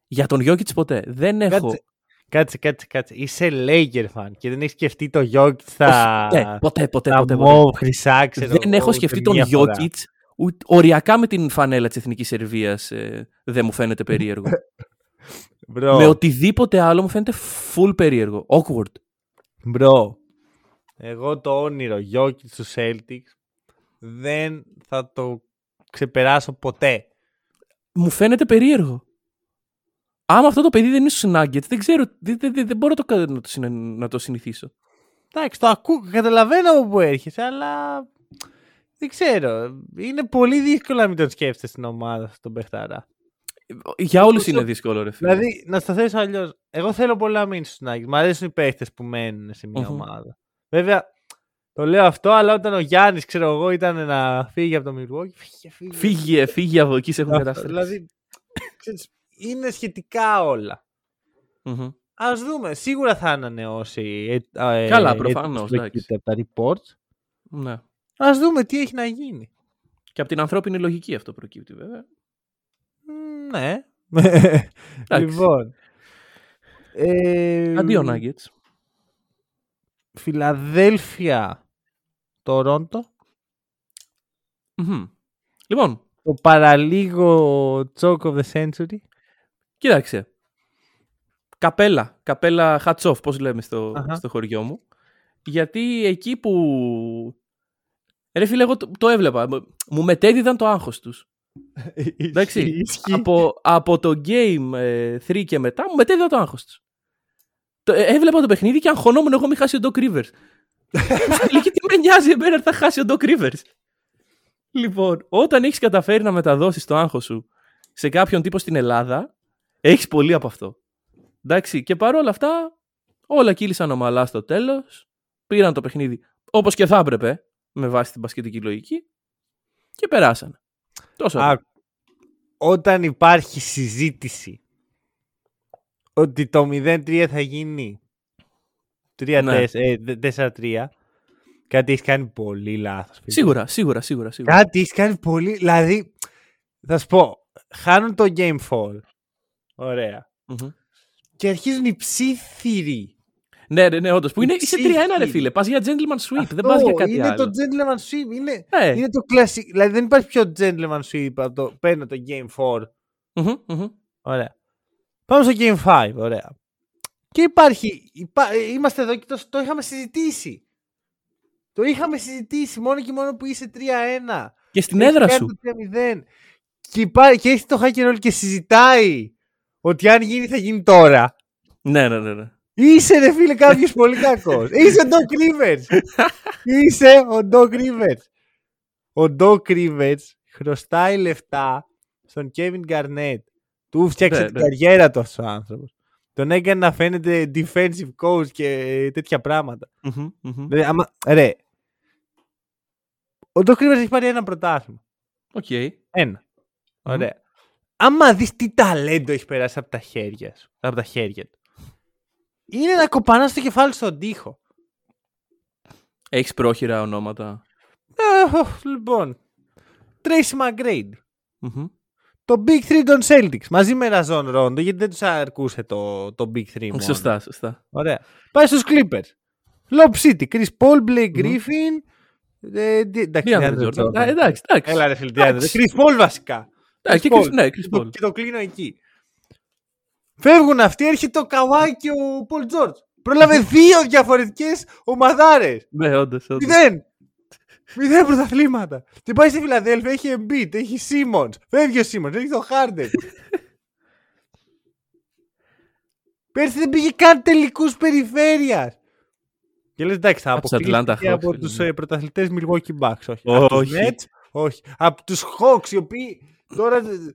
Για τον Γιώκητς ποτέ. Δεν έχω... Κάτσε, κάτσε, κάτσε, κάτσε. Είσαι Laker fan και δεν έχεις σκεφτεί το Jokic στα, Ναι, ποτέ, ποτέ, στα ποτέ. ποτέ. μοβ χρυσά, ξέρω δεν εγώ, έχω ούτε σκεφτεί τον μία φορά. Jokic ούτε- οριακά με την φανέλα της Εθνικής Σερβίας ε, δεν μου φαίνεται περίεργο. (laughs) Bro, με οτιδήποτε άλλο μου φαίνεται full περίεργο. Awkward. bro, εγώ το όνειρο Jokic του Celtics δεν θα το ξεπεράσω ποτέ. Μου φαίνεται περίεργο. Άμα αυτό το παιδί δεν είναι στους Nuggets, δεν ξέρω, δεν, δεν, δεν, δεν μπορώ το, κα- να, το, συνε- να το συνηθίσω. Εντάξει, το ακούω, καταλαβαίνω από πού έρχεσαι, αλλά δεν ξέρω. Είναι πολύ δύσκολο να μην τον σκέφτεσαι στην ομάδα στον Πεχταρά. Για όλους Όσο- είναι δύσκολο, ρε φίλε. Δηλαδή, να στο θέσω αλλιώς. Εγώ θέλω πολλά να μείνει στου Nuggets. Μ' αρέσουν οι παίχτε που μένουν σε μια Μμμ. ομάδα. Βέβαια, το λέω αυτό, αλλά όταν ο Γιάννης, ξέρω εγώ, ήταν να φύγει από το Milwaukee. Φύγε, φύγε. Φύγε, φύγε από εκεί, σε έχουν Αυτό, καταστρέψει. Δηλαδή, ξέρεις, είναι σχετικά όλα. Μμμ. Α δούμε. Σίγουρα θα ανανεώσει. ε, ε, Καλά, ε, προφανώς, έτος εντάξει. προκύπτει από τα reports. Ναι. Α δούμε τι έχει να γίνει. Και από την ανθρώπινη λογική αυτό προκύπτει, βέβαια. Μ, Ναι. (laughs) Εντάξει. λοιπόν. Ε, Αντίο Nuggets. Φιλαδέλφια. Τορόντο. Μμμ. Λοιπόν, Το παραλίγο Choke of the Century. Κοίταξε. Καπέλα. Καπέλα hats off, πώς λέμε στο, Αχα. στο χωριό μου. Γιατί εκεί που... Ρε φίλε, εγώ το, το έβλεπα. Μου μετέδιδαν το άγχος τους. (laughs) Εντάξει. Ισχύει. από, από το Game ε, 3 και μετά μου μετέδιδαν το άγχος τους. Το, ε, έβλεπα το παιχνίδι και αγχωνόμουν εγώ μη χάσει ο Doc Rivers. (laughs) Στην τελική τι με νοιάζει εμένα ότι θα χάσει ο Doc Rivers. Λοιπόν, όταν έχεις καταφέρει να μεταδώσεις το άγχος σου σε κάποιον τύπο στην Ελλάδα, έχεις πολύ από αυτό. Εντάξει, και παρόλα αυτά, όλα κύλησαν ομαλά στο τέλος, πήραν το παιχνίδι όπως και θα έπρεπε, με βάση την πασχετική λογική, και περάσανε. Τόσο. Α, όταν υπάρχει συζήτηση ότι το 0-3 θα γίνει 3-4, Ναι. ε, δε- 4-3, κάτι έχεις κάνει πολύ λάθος. φίλε. Σίγουρα, σίγουρα, σίγουρα. σίγουρα. Κάτι έχεις κάνει πολύ. Δηλαδή, θα σου πω, χάνουν το game fall. Ωραία. Μμμ. Και αρχίζουν οι ψήθυροι. Ναι, ναι, ναι, όντως. Που είναι, είσαι 3-1, ρε Ψήφι. φίλε. Πας για gentleman sweep. Αυτό δεν πας για κάτι είναι άλλο. το gentleman sweep. Είναι, Ναι. είναι το classic. Δηλαδή δεν υπάρχει πιο gentleman sweep από το παίρνω το game 4. Μμμ, μμμ. Ωραία. Πάμε στο game 5. Ωραία. Και υπάρχει. υπά- ε, είμαστε εδώ και το, το είχαμε συζητήσει. Το είχαμε συζητήσει μόνο και μόνο που είσαι 3-1. Και στην Έχεις έδρα κάνει σου. το 3-0. και, υπά... και έχει το hacker roll και συζητάει ότι αν γίνει θα γίνει τώρα. Ναι, ναι, ναι. ναι. Είσαι ρε φίλε κάποιος πολύ κακός. (laughs) Είσαι ο Doc Rivers. Είσαι ο Doc Rivers. Ο Doc Rivers χρωστάει λεφτά στον Kevin Garnett. Του 'φτιαξε Ναι, την ναι. καριέρα του αυτός ο άνθρωπος. Τον έκανε να φαίνεται defensive coach και τέτοια πράγματα. Μμμ, μμμ. Δηλαδή, άμα, ρε, ο Doc Rivers έχει πάρει ένα πρωτάθλημα. Οκ. Ένα. Ωραία. Άμα δεις τι ταλέντο έχει περάσει από τα χέρια σου, από τα χέρια του. Είναι να κοπανάς το κεφάλι στον τοίχο. Έχεις πρόχειρα ονόματα. Ε, οχ, λοιπόν. Tracy McGrady. Μμμ. Το Big 3 των Celtics. Μαζί με Ραζόν Ρόντο, γιατί δεν τους αρκούσε το, το Big 3 μόνο. Σωστά, σωστά. Ωραία. Πάει στους Clippers. Lob City. Chris Paul, Blake Μμμ. Griffin. Ε, τι- εντάξει, DeAndre DeAndre Jordan. Jordan. Α, Εντάξει, εντάξει. Έλα ρε φίλε, DeAndre. Εντάξει. Chris Paul βασικά. Ναι, και Chris Chris- Paul. ναι, Chris Και το- Paul. Και το κλείνω εκεί. Φεύγουν αυτοί, έρχεται ο Καουάι και ο Πολ Τζόρτζ. Πρόλαβε (laughs) δύο διαφορετικές ομαδάρες. Ναι, όντως, όντως. Μηδέν. Μηδέν πρωταθλήματα. Και πάει στη Φιλαδέλφια, έχει Embiid, έχει Simmons. Φεύγει ο Simmons, έχει το Harden. (laughs) Πέρσι δεν πήγε καν τελικούς περιφέρειας. Και λες εντάξει, θα Από τους Atlanta αποκλείστηκε Hawks, από φίλε, τους ναι. ε, πρωταθλητές Milwaukee Bucks. Όχι. Από τους Όχι. Nets, όχι. Από τους Hawks, οι οποίοι τώρα ε,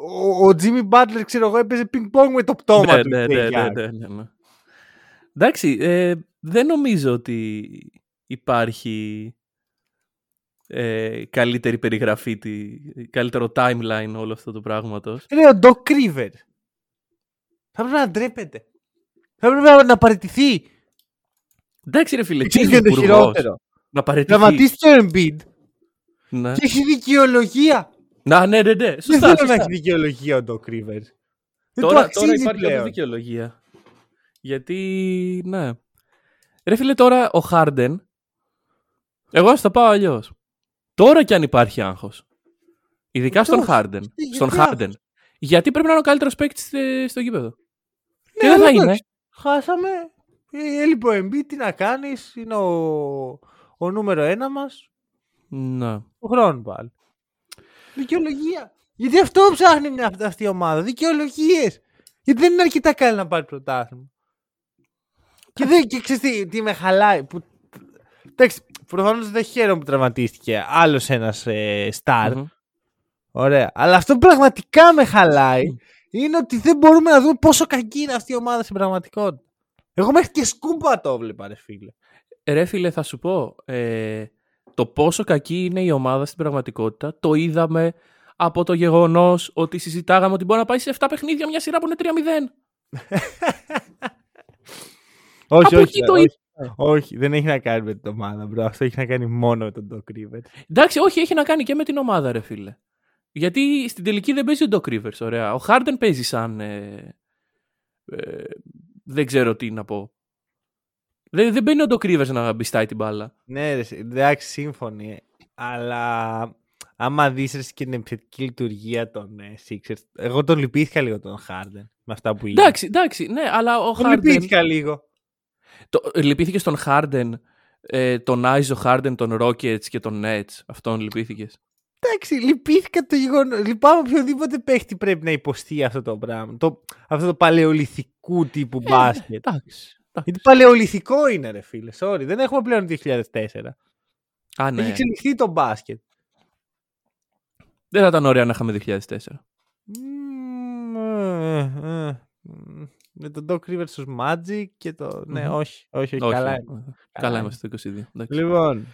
ο, ο Jimmy Butler, ξέρω εγώ, έπαιζε ping-pong με το πτώμα Ναι, του. ναι, και ναι, για- ναι, ναι, ναι, ναι. Εντάξει, ε, δεν νομίζω ότι υπάρχει ε, καλύτερη περιγραφή, τη, καλύτερο timeline όλο αυτό το πράγματος. Ρε, ο Doc Rivers. Θα πρέπει να ντρέπεται. Θα πρέπει να, να παραιτηθεί. Εντάξει ρε φίλε, τι Ξέρεις είναι ποιο είναι το υπουργός, χειρότερο. να παραιτηθεί. Δραματίσει το Embiid Ναι. και έχει δικαιολογία. Να, ναι, ναι, ναι. Δεν Σωστά, θέλω να σωστά. έχει δικαιολογία ο Doc Rivers. Δεν του Τώρα, τώρα αξίζει υπάρχει πλέον. κάποια δικαιολογία. Γιατί, ναι. Ρε φίλε, τώρα ο Χάρντεν, εγώ θα το πάω αλλιώς. Τώρα κι αν υπάρχει άγχος. Ειδικά στον Τόσο. Χάρντεν. Γιατί Στον άγχος; Χάρντεν. Γιατί πρέπει να είναι ο καλύτερος παίκτης στο γήπεδο; και Ναι, δεν θα αλλά είναι. εντάξει, Χάσαμε. Ε, Έλειπε ο Embiid, τι να κάνεις. Είναι ο, ο νούμερο ένα μας. Ναι. Του χρόνου πάλι. Δικαιολογία. Γιατί αυτό ψάχνει μια, αυτή η ομάδα. Δικαιολογίες. Γιατί δεν είναι αρκετά καλή να πάρει πρωτάθλημα. Και, δεν, και ξέρεις τι, τι με χαλάει. Που, εντάξει, προφανώς δεν χαίρομαι που τραυματίστηκε άλλος ένας ε, star. Μμμ. Ωραία. Αλλά αυτό που πραγματικά με χαλάει είναι ότι δεν μπορούμε να δούμε πόσο κακή είναι αυτή η ομάδα στην πραγματικότητα. Εγώ μέχρι και σκούπα το βλέπα, ρε φίλε. Ρε φίλε, θα σου πω. Ε, το πόσο κακή είναι η ομάδα στην πραγματικότητα το είδαμε από το γεγονός ότι συζητάγαμε ότι μπορεί να πάει σε 7 παιχνίδια μια σειρά που είναι 3-0. Όχι, Από όχι, εκεί το όχι, όχι, δεν έχει να κάνει με την ομάδα, bro. Αυτό έχει να κάνει μόνο με τον Doc Rivers. Εντάξει, όχι, έχει να κάνει και με την ομάδα, ρε φίλε. Γιατί στην τελική δεν παίζει ο Doc Rivers, ωραία. Ο Harden παίζει σαν. Ε, ε, δεν ξέρω τι να πω. Δεν, δεν μπαίνει ο Doc Rivers να μπιστάει την μπάλα. Ναι, ρε, εντάξει, σύμφωνοι. Αλλά άμα δεις ρε, και την επιθετική λειτουργία των ε, Sixers, εγώ τον λυπήθηκα λίγο τον Harden με αυτά που είδα. Εντάξει, εντάξει, ναι, αλλά ο τον Harden. λυπήθηκα λίγο. Το, λυπήθηκες στον Harden, ε, τον Άιζο Harden, τον Rockets και τον Nets. Αυτόν λυπήθηκες; Εντάξει, λυπήθηκα το γεγονό. Λυπάμαι οποιοδήποτε παίχτη πρέπει να υποστεί αυτό το πράγμα. Το, αυτό το παλαιολιθικού τύπου μπάσκετ. Εντάξει. Γιατί παλαιολιθικό είναι, ρε φίλε. Sorry, δεν έχουμε πλέον 2004. Α, ναι. Έχει εξελιχθεί το μπάσκετ. Δεν θα ήταν ωραία να είχαμε 2004. Μμμ, ε, ε, μ, Με τον Doc Rivers στους Magic και το... Ναι, Μμμ. όχι, όχι, όχι, Όχι, καλά ε, είναι. Καλά είναι. είμαστε το 22. εντάξει. Λοιπόν.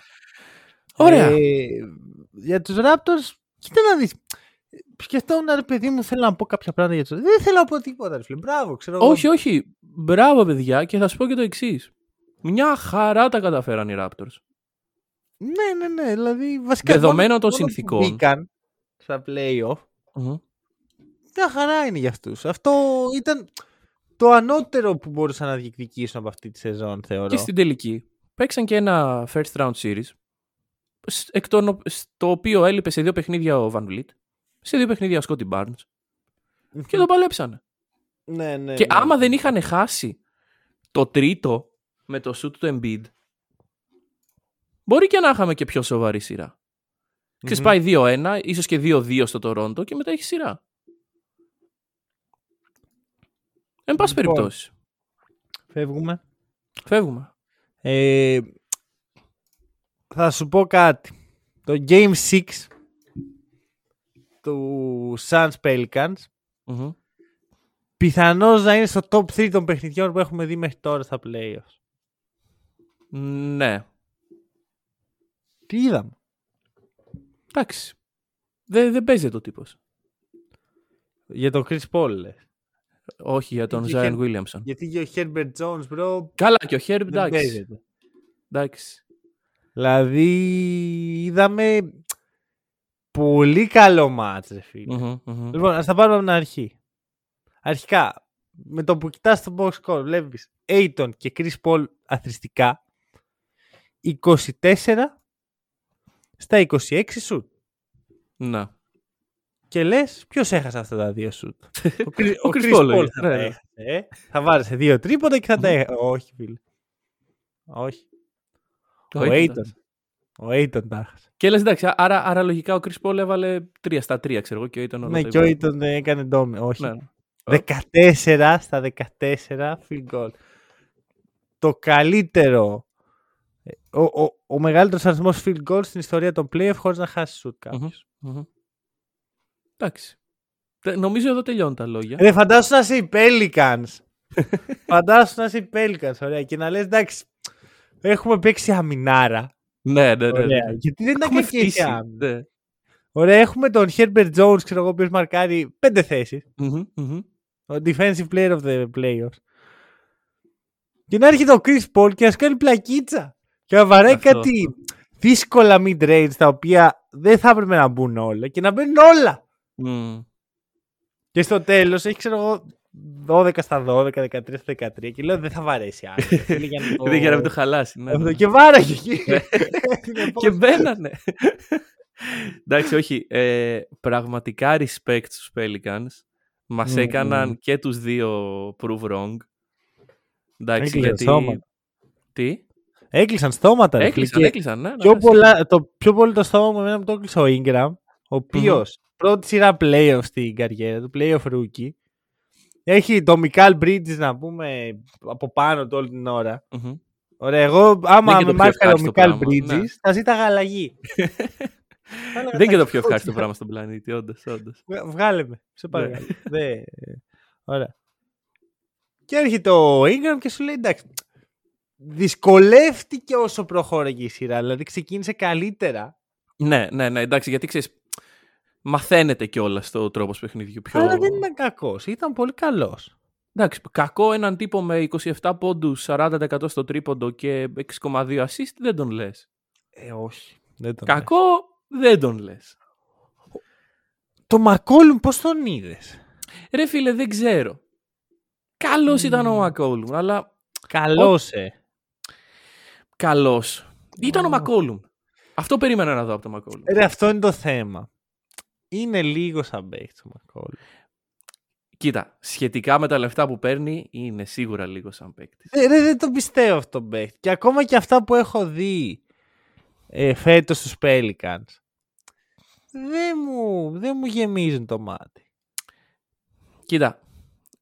Ωραία. ε, για τους Raptors, κοίτα να δεις. Σκεφτόμουν, ρε παιδί μου, θέλω να πω κάποια πράγματα για τους Δεν θέλω να πω τίποτα, ρε φίλε. Μπράβο, ξέρω εγώ. όχι, όχι. Μπράβο, παιδιά, και θα σου πω και το εξής. Μια χαρά τα καταφέραν οι Raptors. Ναι, ναι, ναι. Δηλαδή, βασικά. Δεδομένων μόνο- των μόνο που συνθήκων. Μπήκαν στα playoff. Μμμ. Μια χαρά είναι για αυτούς. Αυτό ήταν το ανώτερο που μπορούσαν να διεκδικήσουν από αυτή τη σεζόν, θεωρώ. Και στην τελική παίξαν και ένα first round series. σ- Εκ των, ο- στο οποίο έλειπε σε δύο παιχνίδια ο Van Vliet, σε δύο παιχνίδια ο Scotty Barnes και το παλέψανε. Ναι, ναι, και ναι. άμα δεν είχαν χάσει το τρίτο με το shoot του Embiid, μπορεί και να είχαμε και πιο σοβαρή σειρά. Ξεσπάει 2-1, ίσως και 2-2 στο Τορόντο και μετά έχει σειρά. Εν πάση Λοιπόν. περιπτώσει. Φεύγουμε. Φεύγουμε. Ε, θα σου πω κάτι. Το Game 6 τους Suns Pelicans Μμμ. πιθανώς να είναι στο top 3 των παιχνιδιών που έχουμε δει μέχρι τώρα στα playoffs. Ναι. Τι είδαμε. Εντάξει. Δεν, δεν παίζει το τύπος. Για τον Chris Paul λες. Όχι για τον Και Zion είχε- Williamson. Γιατί και ο Herbert Jones, bro, Καλά και ο Herb, δεν εντάξει. παίζεται. εντάξει. Δηλαδή, είδαμε πολύ καλό μάτς, ρε φίλε. Μμμ, μμμ. Λοιπόν, ας τα πάρουμε από την αρχή. Αρχικά, με το που κοιτάς το box score, βλέπεις Aiton και Chris Paul αθρηστικά. 24 στα 26 σουτ. Να. Και λες, ποιος έχασε αυτά τα δύο σουτ; (laughs) ο Chris, Ο ο Chris Chris Paul, Paul ε, θα τα ναι, ναι. έχασε. Ε. Θα βάρεσε δύο τρίποτα και θα τα έχασε. Όχι, φίλε. Όχι. Ο Aiton Aiton. τα- Ο Aiton τα έχασε. Και λες εντάξει, άρα, άρα λογικά ο Chris Paul έβαλε 3 στα 3, ξέρω εγώ, και ο Aiton όλα Ναι, τα και ο υπόλοιπα. Aiton ε, έκανε ντόμι. Όχι. Ναι. 14 στα 14 field goal. Το καλύτερο, ε, ο, ο, ο μεγαλύτερος αριθμός field goal στην ιστορία των playoff χωρίς να χάσει shoot κάποιος. Μμμ. Εντάξει. Τε- Νομίζω εδώ τελειώνουν τα λόγια. Ρε φαντάσου να είσαι οι Pelicans. (laughs) φαντάσου να είσαι οι Pelicans, ωραία. Και να λες εντάξει, έχουμε παίξει αμινάρα. Ναι, ναι, ναι. Ωραία. ναι. Γιατί δεν ήταν Έχουμε κακή η φτύσει. άμυνα. Ναι. Ωραία, έχουμε τον Herbert Jones, ξέρω εγώ, ο οποίος μαρκάρει πέντε θέσεις. Μμμ, μμμ. Ο defensive player of the playoffs. Και να έρχεται ο Chris Paul και να σου κάνει πλακίτσα. Και να βαράει Αυτό. κάτι δύσκολα mid-range τα οποία δεν θα έπρεπε να μπουν όλα και να μπαίνουν όλα. Μμ. Και στο τέλος έχει ξέρω εγώ 12 στα 12, 13 στα 13 και λέω δεν θα βαρέσει άλλο. Θέλει για να (laughs) το- Δεν για να μην το χαλάσει. ναι, ναι. Και βάραγε εκεί. (laughs) και μπαίνανε. Εντάξει, όχι. Ε, πραγματικά respect στους Pelicans. Μας Μμμ, έκαναν μμμ. και τους δύο prove wrong. Εντάξει, Έκλεισαν γιατί... στόματα. Τι; Έκλεισαν στόματα. ρε φίλε, Έκλεισαν, και έκλεισαν, ναι. ναι, πιο ναι, πολλά- το πιο πολύ το στόμα μου εμένα που το έκλεισε ο Ingram, ο οποίος πρώτη σειρά playoff στην καριέρα του, playoff rookie. Έχει το Μικάλ Bridges να πούμε από πάνω του όλη την ώρα. Μμμ. Ωραία, εγώ άμα και το με πιο μάρκαρε ο ευχάριστο Μικάλ πράγμα, Bridges ναι. θα ζήταγα αλλαγή. (laughs) Δεν είναι και το πιο ευχάριστο πράγμα στον πλανήτη, όντως, όντως. Βγα- Βγάλε με, σε Ναι. παρακαλώ. Δε- Ωραία. Και έρχεται ο Ingram και σου λέει εντάξει, δυσκολεύτηκε όσο προχώραγε η σειρά. Δηλαδή ξεκίνησε καλύτερα. Ναι, ναι, ναι, εντάξει, γιατί ξέρεις, μαθαίνετε κιόλας το τρόπος παιχνιδιού. Πιο... Αλλά δεν ήταν κακός. Ήταν πολύ καλός. Εντάξει, κακό έναν τύπο με 27 πόντους, 40% στο τρίποντο και 6,2 assist δεν τον λες. Ε, όχι. Δεν τον Κακό δεν τον λες. Το Μακόλουμ πώς τον είδες; Ρε φίλε, δεν ξέρω. Καλός ήταν ο Μακόλουμ, αλλά Καλός, ε. καλός. Ήταν ο Ω. Μακόλουμ. Αυτό περίμενα να δω από τον Μακόλουμ. Ρε, αυτό είναι το θέμα. Είναι λίγο σαν παίκτη ο Μακόλουμ. Κοίτα, σχετικά με τα λεφτά που παίρνει, είναι σίγουρα λίγο σαν παίκτης. Ε, ρε, δεν το πιστεύω αυτό τον παίκτη. Και ακόμα και αυτά που έχω δει ε, φέτος στους Pelicans δεν μου, δεν μου γεμίζουν το μάτι. Κοίτα,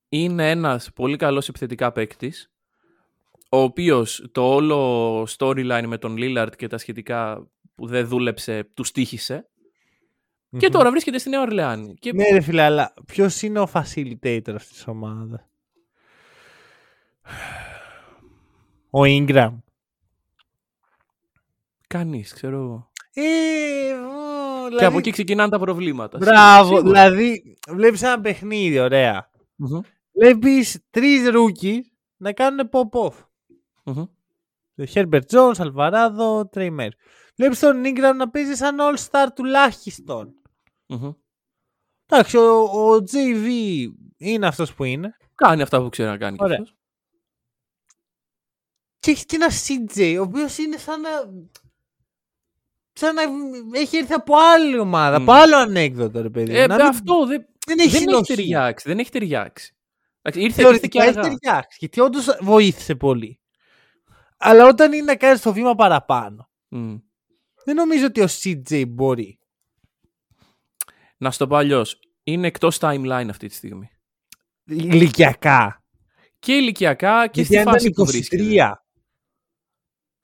είναι ένας πολύ καλός επιθετικά παίκτης, ο οποίος το όλο storyline με τον Lillard και τα σχετικά που δεν δούλεψε, του στήχησε. Και Μμμ. τώρα βρίσκεται στη Νέα Ορλεάνη. Και... Ναι ρε φίλε, αλλά ποιος είναι ο facilitator αυτής της ομάδας; Ο Ingram. Κανείς, ξέρω εγώ. Ε, ω, Και δηλαδή, από εκεί ξεκινάνε τα προβλήματα. Μπράβο, Σίγουρα. δηλαδή βλέπεις ένα παιχνίδι, ωραία. Μμμ, Βλέπεις τρεις rookies να κάνουν pop-off. μμμ. Herbert Jones, Alvarado, Trey Mer. Βλέπεις τον Ingram να παίζει σαν all-star τουλάχιστον. Μμμ. Εντάξει, ο, ο JV είναι αυτός που είναι. Κάνει αυτά που ξέρει να κάνει. κι Ωραία. αυτός. Και έχει και ένα CJ, ο οποίος είναι σαν να... Σαν να έχει έρθει από άλλη ομάδα, Μμ. από άλλο ανέκδοτο, ρε παιδί. Ε, Να μην- Αυτό δεν, δεν έχει δεν έχει συνοχή. ταιριάξει. Δεν έχει ταιριάξει. Εντάξει, Ήρθε, ήρθε Θεωρητικά και έχει αργά. ταιριάξει, γιατί όντως βοήθησε πολύ. Αλλά όταν είναι να κάνεις το βήμα παραπάνω, Μμ. δεν νομίζω ότι ο CJ μπορεί. Να στο πω αλλιώς. Είναι εκτός timeline αυτή τη στιγμή. Ηλικιακά. Και ηλικιακά και Γιατί στη αν φάση ήταν που βρίσκεται. 23.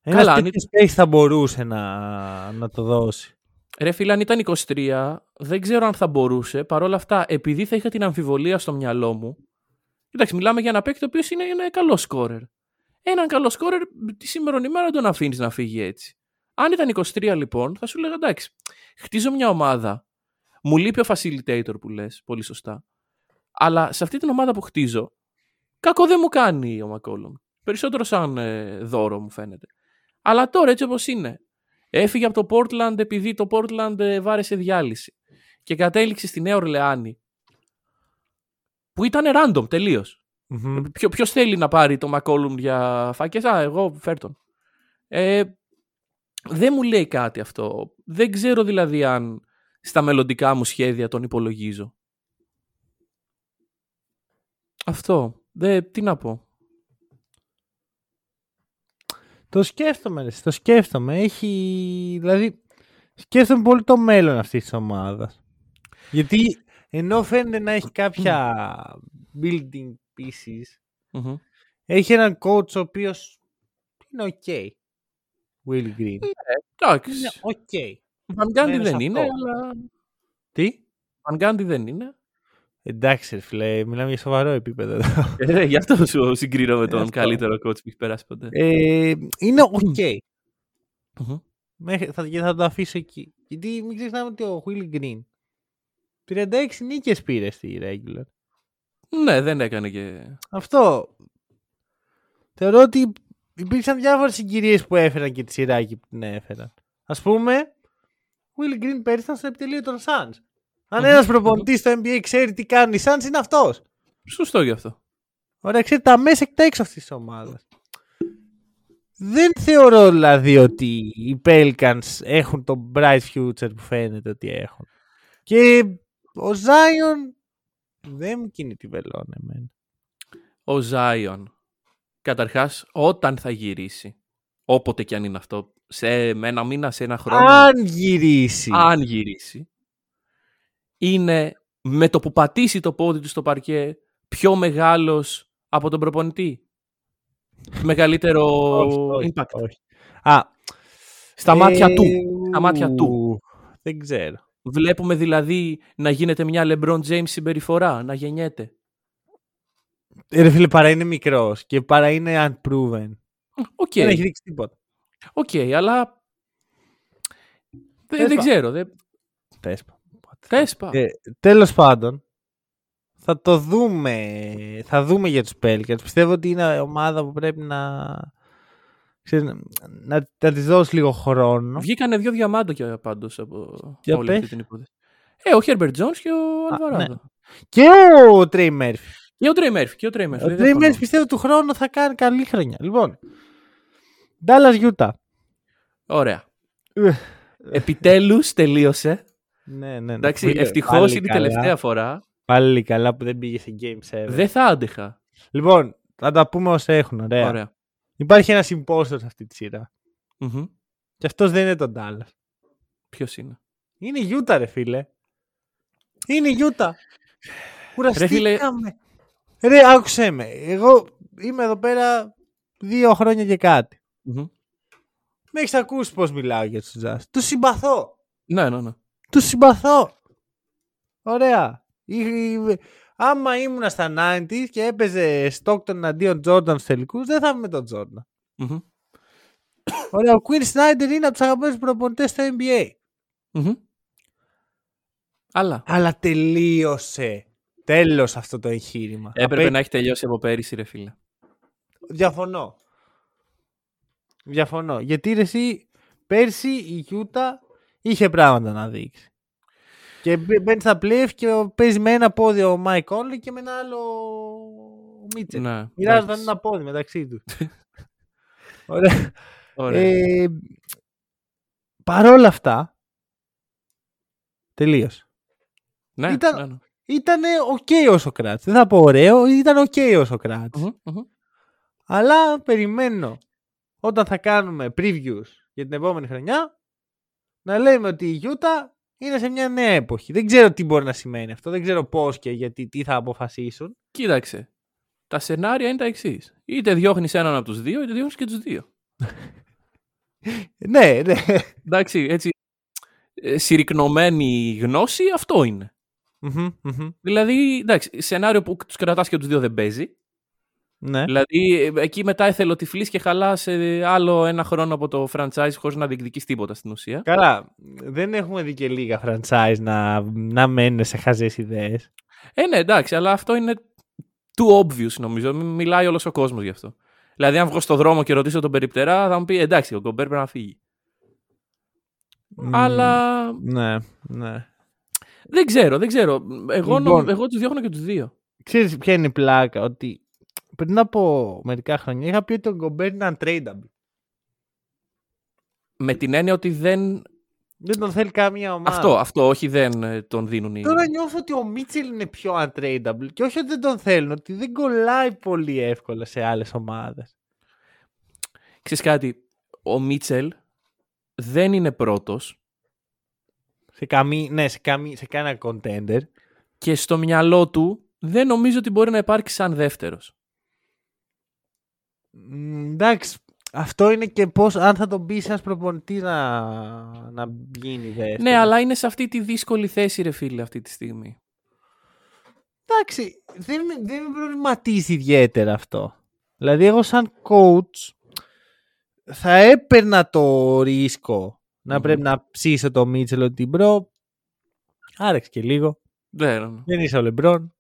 Ένας Καλά, αν τέτοιος space θα μπορούσε να, να το δώσει. Ρε φίλε, αν ήταν 23, δεν ξέρω αν θα μπορούσε. Παρ' όλα αυτά, επειδή θα είχα την αμφιβολία στο μυαλό μου. Κοιτάξτε, μιλάμε για ένα παίκτη ο οποίος είναι ένα καλός σκόρερ. Έναν καλό σκόρερ τη σήμερα ημέρα δεν τον αφήνεις να φύγει έτσι. Αν ήταν 23 λοιπόν, θα σου λέγα εντάξει, χτίζω μια ομάδα. Μου λείπει ο facilitator που λες, πολύ σωστά. Αλλά σε αυτή την ομάδα που χτίζω, κακό δεν μου κάνει ο Μακόλομ. Περισσότερο σαν ε, δώρο μου φαίνεται. Αλλά τώρα έτσι όπως είναι, Έφυγε από το Portland επειδή το Portland ε, βάρεσε διάλυση. Και κατέληξε στη Νέα Ορλεάνη. Που ήταν random τελείως. Μμμ. Ποιο θέλει να πάρει το McCollum για φάκες; Α, εγώ φέρ τον. Ε, δεν μου λέει κάτι αυτό. Δεν ξέρω δηλαδή αν στα μελλοντικά μου σχέδια τον υπολογίζω. Αυτό. Δε, τι να πω. Το σκέφτομαι, ρε, το σκέφτομαι. Έχει, δηλαδή, σκέφτομαι πολύ το μέλλον αυτής της ομάδας. Γιατί ενώ φαίνεται να έχει κάποια building pieces, Μμμ. έχει έναν coach ο οποίος είναι ok. Will Green. Εντάξει. Είναι ok. Van Gundy μένω σε δεν είναι, αυτό. αλλά... Τι; Van Gundy δεν είναι. Εντάξει, ρε φίλε, μιλάμε για σοβαρό επίπεδο εδώ. Ε, γι' αυτό σου συγκρίνω με τον Αυτό. καλύτερο coach που έχει περάσει ποτέ. Ε, είναι ok. Μμμ. Μέχρι, θα, και θα το αφήσω εκεί. Γιατί μην ξεχνάμε ότι ο Will Green 36 νίκες πήρε στη regular. Ναι, δεν έκανε και. Αυτό. Θεωρώ ότι υπήρξαν διάφορες συγκυρίες που έφεραν και τη σειράκι που την έφεραν. Α πούμε, Will Green πέρυσι ήταν στο επιτελείο των Suns. Αν Μμμ. ένας προπονητής στο NBA ξέρει τι κάνουν οι Suns, είναι αυτός. Σωστό γι' αυτό. Ωραία, ξέρει τα μέσα και τα έξω αυτής της ομάδας. Δεν θεωρώ δηλαδή ότι οι Pelicans έχουν το bright future που φαίνεται ότι έχουν. Και ο Zion δεν μου κινεί τη βελόνα εμένα. Ο Ζάιον. Καταρχάς, όταν θα γυρίσει. Όποτε και αν είναι αυτό. Σε με ένα μήνα, σε ένα χρόνο. Αν γυρίσει. αν γυρίσει. Είναι με το που πατήσει το πόδι του στο παρκέ πιο μεγάλος από τον προπονητή. Μεγαλύτερο Όχι, όχι, impact. όχι. Α, Στα μάτια ε, του. Στα μάτια του. ου, Δεν ξέρω. Βλέπουμε δηλαδή να γίνεται μια LeBron James συμπεριφορά, να γεννιέται. Ε, Ρε φίλε, παρά είναι μικρός και παρά είναι unproven. Ok, Δεν έχει δείξει τίποτα. Οκ, αλλά δεν, Θες δεν πα- ξέρω. Δεν... Πες πα. Θες πα. Ε, τέλος πάντων, θα το δούμε. Θα δούμε για τους Pelicans. Πιστεύω ότι είναι ομάδα που πρέπει να... ξέρεις, να, να, να της δώσεις λίγο χρόνο. Βγήκανε δύο διαμάντοκια πάντως από Για όλη αυτή πες. την υπόθεση. Ε, ο Herbert Jones και ο Α, Αλβαράδο. ναι. Και ο Τρέι Μέρφυ. Και ο Trey Murphy. Και ο Trey Murphy. Ο δεν Τρέι διαφωνώ. Μέρφυ πιστεύω του χρόνου θα κάνει καλή χρονιά. Λοιπόν, Dallas Utah. Ωραία. Ε. Επιτέλους τελείωσε. Ναι, ναι, ναι. Εντάξει, Φίλε, ευτυχώς πάλι είναι η καλά. τελευταία φορά. Πάλι καλά που δεν πήγε σε Game 7. Δεν θα άντεχα. Λοιπόν, θα τα πούμε όσα έχουν. Ωραία. Ωραία. Υπάρχει ένας imposter σε αυτή τη σειρά. Μμμ. Και αυτός δεν είναι τον Dallas. Ποιος είναι; Είναι η Utah, ρε φίλε. Είναι η Utah. Κουραστήκαμε. Ρε, άκουσέ με. Εγώ είμαι εδώ πέρα δύο χρόνια και κάτι. Μμμ. Με έχεις ακούσει πώς μιλάω για τους Jazz. Τους συμπαθώ. Ναι, ναι, ναι. Τους συμπαθώ. Ωραία. Ή- ή- Άμα ήμουνα στα 90s και έπαιζε Stockton αντίον Jordan στους τελικούς, δεν θα είμαι με τον Jordan. Μμμ. Ωραία, ο Quinn Snyder είναι από τους αγαπημένους προπονητές στο NBA. Μμμ. Αλλά Αλλά τελείωσε. Τέλος αυτό το εγχείρημα. έπρεπε Απέ- να έχει τελειώσει από πέρυσι, ρε φίλε. Διαφωνώ. Διαφωνώ. Γιατί ρε, εσύ πέρσι η Utah είχε πράγματα να δείξει. Και μπαι- μπαίνει στα playoff και παίζει με ένα πόδι ο Mike Conley και με ένα άλλο ο Μίτσελ. Ναι, Μοιράζονταν εντάξει. ένα πόδι μεταξύ τους. (laughs) Ωραία. Ωραία. Ε, παρόλα αυτά, τελείωσε. ναι, ήταν- ναι, ναι. Ήταν οκ όσο κράτησε. Δεν θα πω ωραίο, ήταν οκ όσο κράτησε. Μμμ, μμμ. Αλλά περιμένω όταν θα κάνουμε previews για την επόμενη χρονιά να λέμε ότι η Utah είναι σε μια νέα εποχή. Δεν ξέρω τι μπορεί να σημαίνει αυτό. Δεν ξέρω πώς και γιατί τι θα αποφασίσουν. Κοίταξε. Τα σενάρια είναι τα εξής. Είτε διώχνεις έναν από τους δύο, είτε διώχνεις και τους δύο. (laughs) ναι, ναι. Εντάξει, έτσι. ε, Συρρυκνωμένη γνώση, αυτό είναι. Μμμ, μμμ. Δηλαδή, εντάξει, σενάριο που τους κρατάς και τους δύο δεν παίζει. Ναι. Δηλαδή, ε, εκεί μετά εθελοτυφλείς και χαλά άλλο ένα χρόνο από το franchise χωρίς να διεκδικεί τίποτα στην ουσία. Καλά, δεν έχουμε δει και λίγα franchise να, να μένουν σε χαζές ιδέες. Ε, ναι, εντάξει, αλλά αυτό είναι too obvious νομίζω. Μι- Μιλάει όλος ο κόσμος γι' αυτό. Δηλαδή, αν βγω στο δρόμο και ρωτήσω τον περιπτερά, θα μου πει εντάξει, ο Γκομπέρ πρέπει να φύγει. Αλλά Ναι, ναι. δεν ξέρω, δεν ξέρω. Εγώ, νο- Λοιπόν. εγώ τους διώχνω και τους δύο. Ξέρεις ποια είναι η πλάκα, ότι πριν από μερικά χρόνια είχα πει ότι ο Γκομπέρ είναι untradeable. Με την έννοια ότι δεν. Δεν τον θέλει καμία ομάδα. Αυτό, αυτό, όχι δεν ε, τον δίνουν οι. Τώρα νιώθω ότι ο Μίτσελ είναι πιο untradeable και όχι ότι δεν τον θέλουν, ότι δεν κολλάει πολύ εύκολα σε άλλες ομάδες. Ξέρεις κάτι, ο Μίτσελ δεν είναι πρώτος Σε, καμή, ναι, σε, καμή, σε κανένα contender. και στο μυαλό του δεν νομίζω ότι μπορεί να υπάρξει σαν δεύτερος. Μ, εντάξει, αυτό είναι και πώς, αν θα τον πεις ένας προπονητής να, να γίνει δεύτερος. Ναι, αλλά είναι σε αυτή τη δύσκολη θέση, ρε φίλε, αυτή τη στιγμή. Εντάξει, δεν, με- δεν με προβληματίζει ιδιαίτερα αυτό. Δηλαδή, εγώ σαν coach θα έπαιρνα το ρίσκο να Μμμ. πρέπει να ψήσω το Μίτσελ ότι bro, άραξε και λίγο, Δεν. ναι. δεν είσαι ο Λεμπρόν.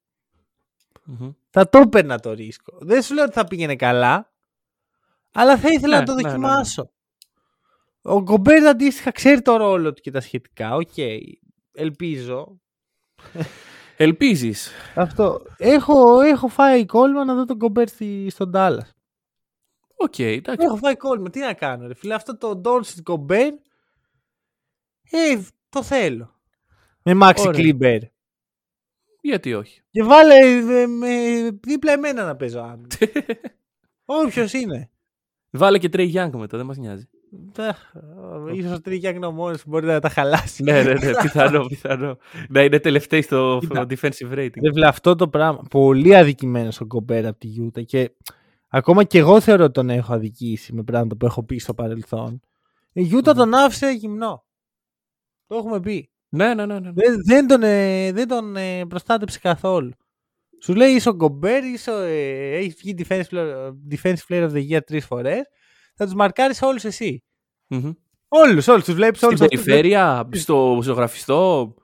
Μμμ. Θα το έπαιρνα το ρίσκο. Δεν σου λέω ότι θα πήγαινε καλά, αλλά θα ήθελα Ναι, να το ναι, ναι, ναι. δοκιμάσω. Ο Γκομπέρ αντίστοιχα ξέρει το ρόλο του και τα σχετικά. Οκ, ελπίζω. Ελπίζεις. Αυτό. Έχω, έχω φάει κόλλημα να δω τον Γκομπέρ στη, στον Dallas. Ok, εντάξει. Έχω φάει κόλλημα. Τι να κάνω, ρε φίλε. Αυτό το Doncic Γκομπέρ. Ε, το θέλω. Με Μάξι Ωραία. Κλέμπερ. Γιατί όχι; Και βάλε ε, με, δίπλα εμένα να παίζω άμυνα. (laughs) Όποιος είναι. Βάλε και Trae Young μετά, δεν μας νοιάζει. Τα- Ίσως ο Trae Young είναι ο μόνος που μπορεί να τα χαλάσει. ναι, ναι, ναι, πιθανό, πιθανό. Να είναι τελευταίοι στο Κοίτα. defensive rating. Ρε φίλε, αυτό το πράγμα. Πολύ αδικημένο ο Γκομπέρ από τη Γιούτα και ακόμα και εγώ θεωρώ ότι τον έχω αδικήσει με πράγματα που έχω πει στο παρελθόν. Η Γιούτα Μμμ. τον άφησε γυμνό. Το έχουμε πει. Ναι, ναι, ναι. ναι. Δεν, δεν τον, ε, δεν τον ε, προστάτεψε καθόλου. Σου λέει είσαι ο Γκομπέρ, είσαι, ο, ε, έχεις βγει defensive player, defensive player of the year τρεις φορές. Θα τους μαρκάρεις όλους εσύ. Μμμ. Όλους, όλους. Τους βλέπεις Στην όλους αυτούς. περιφέρεια, στο ζωγραφιστό,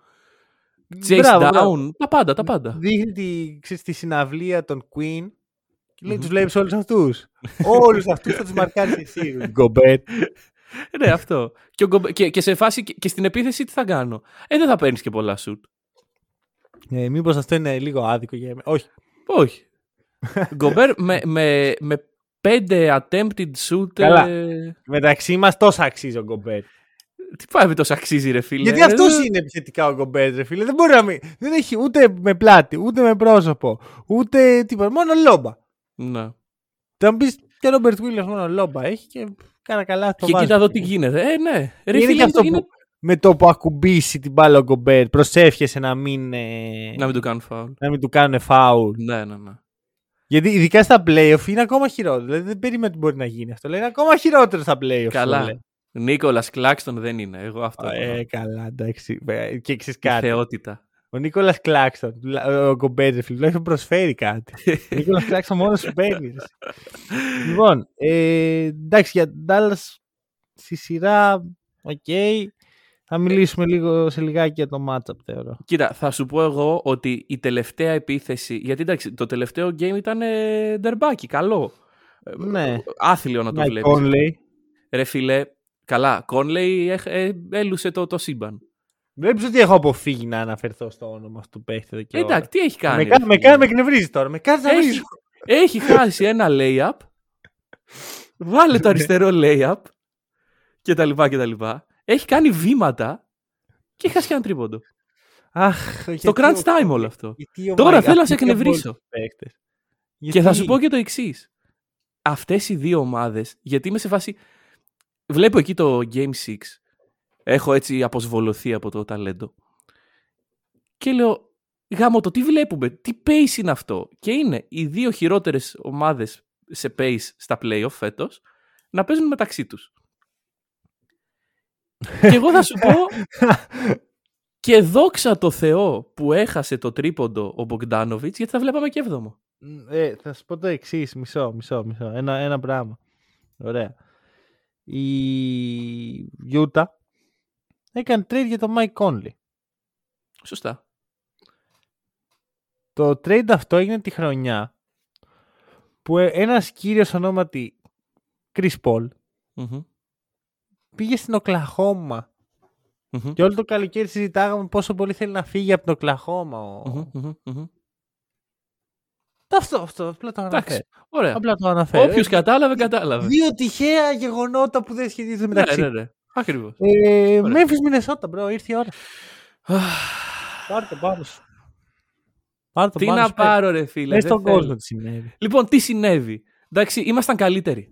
chase Μπράβο, down, μπράβο. τα πάντα, τα πάντα. Δείχνει τη, ξέρεις, τη συναυλία των Queen και λέει Μμμ. τους βλέπεις όλους αυτούς. όλους αυτούς θα τους μαρκάρεις εσύ, (laughs) Γκομπέρ. ναι, αυτό. Και, ο Γκομπε- και, και σε φάση και, και στην επίθεση τι θα κάνω. Ε, δεν θα παίρνεις και πολλά σουτ. Ε, μήπως αυτό είναι λίγο άδικο για εμένα. Όχι. Όχι. Γκομπέρ με, με, με πέντε attempted shoot. Καλά. ε, Μεταξύ μας τόσα αξίζει ο Γκομπέρ. τι πάει με τόσο αξίζει, ρε φίλε. Γιατί Ε, αυτός δεν- είναι επιθετικά ο Γκομπέρ, ρε φίλε. Δεν μπορεί να μην. Δεν έχει ούτε με πλάτη, ούτε με πρόσωπο, ούτε τίποτα. Μόνο λόμπα. Ναι. Θα μου πεις και ο Ρόμπερτ Βίλιαμς μόνο λόμπα έχει και κάνα καλά το Και βάζει. κοίτα εδώ τι γίνεται. Ε, ναι. Ρε Είναι φίλε, και αυτό είναι- που με το που ακουμπήσει την μπάλα ο Γκομπέρ προσεύχεσαι να μην, ε, Να μην του κάνουν φάουλ. να μην του κάνουν φάουλ. Ναι, ναι, ναι. Γιατί ειδικά στα playoff είναι ακόμα χειρότερο. Δηλαδή δεν περίμενε ότι μπορεί να γίνει αυτό. Λέει είναι ακόμα χειρότερο στα playoff. Καλά. σου λέει. Νίκολας Κλάξτον δεν είναι. Εγώ αυτό. Ε, καλά, εντάξει. Ε, Και ξέρεις Η κάτι. θεότητα. Ο Νίκολας Κλάξτον, ο Γκομπέρ, φίλε, τουλάχιστον προσφέρει κάτι. ο Νίκολας Κλάξτον μόνος σου παίρνει. ρε. (laughs) λοιπόν, ε, εντάξει, για την Dallas στη σειρά, οκ. Θα μιλήσουμε λίγο σε λιγάκι για το matchup, θεωρώ. Κοίτα, θα σου πω εγώ ότι η τελευταία επίθεση. Γιατί εντάξει, το τελευταίο game ήταν ε, ντερμπάκι, καλό. Ε, Ναι. Άθλιο να το Mike βλέπεις. Conley. Ρε φίλε, καλά. Κόνλεϊ έχ- ε, έλουσε το, το σύμπαν. Βλέπεις ότι έχω αποφύγει να αναφερθώ στο όνομα αυτού του παίχτη εδώ και ώρα. Εντάξει, τι έχει κάνει. με, ρε κα- με, φίλε; κα- με εκνευρίζει τώρα. Με κάνει να Έχει- βρίζω. Έχει χάσει ένα layup. (laughs) Βάλε το αριστερό layup. Και τα λοιπά και τα λοιπά. Έχει κάνει βήματα. Και έχει χάσει και ένα τρίποντο. Αχ, Το γιατί crunch ο- time όλο αυτό. γιατί ο Τώρα Mike- θέλω να σε αυτοί είναι εκνευρίσω. μπόλικοι παίκτες. Και θα σου Γιατί- πω και το εξής. Αυτές οι δύο ομάδες, γιατί είμαι σε φάση. Βλέπω εκεί το Game 6 Έχω έτσι αποσβολωθεί από το ταλέντο. Και λέω, γάμο το τι βλέπουμε, τι pace είναι αυτό; Και είναι οι δύο χειρότερες ομάδες σε pace στα playoff φέτος να παίζουν μεταξύ τους. Και εγώ θα σου πω και δόξα το Θεό που έχασε το τρίποντο ο Μπογκδάνοβιτς γιατί θα βλέπαμε και έβδομο. Ε, θα σου πω το εξής, μισό, μισό, μισό. Ένα, ένα πράγμα. Ωραία. Η Γιούτα έκανε trade για το Mike Conley. Σωστά. Το trade αυτό έγινε τη χρονιά που ε- ένας κύριος ονόματι Chris Paul Μμμ. Πήγε στην Οκλαχώμα Μμμ. και όλο το καλοκαίρι συζητάγαμε πόσο πολύ θέλει να φύγει από την Οκλαχώμα. Ο... Μμμ, μμμ, μμμ. Αυτό, αυτό, απλά το αναφέρω. Εντάξει, ωραία. Απλά το αναφέρω. Όποιος κατάλαβε, κατάλαβε. Δύο τυχαία γεγονότα που δεν σχετίζονται μεταξύ. Ναι, ναι, ναι. Ακριβώς. Ε, Ωραία. Memphis Minnesota, bro, ήρθε η ώρα. (sighs) Πάρε το πάνω σου. Πάρε το Τι πάνω να σου. πάρω ρε φίλε. Πες δεν στον θέλω. κόσμο τι συνέβη. Λοιπόν, τι συνέβη. Εντάξει, ήμασταν καλύτεροι.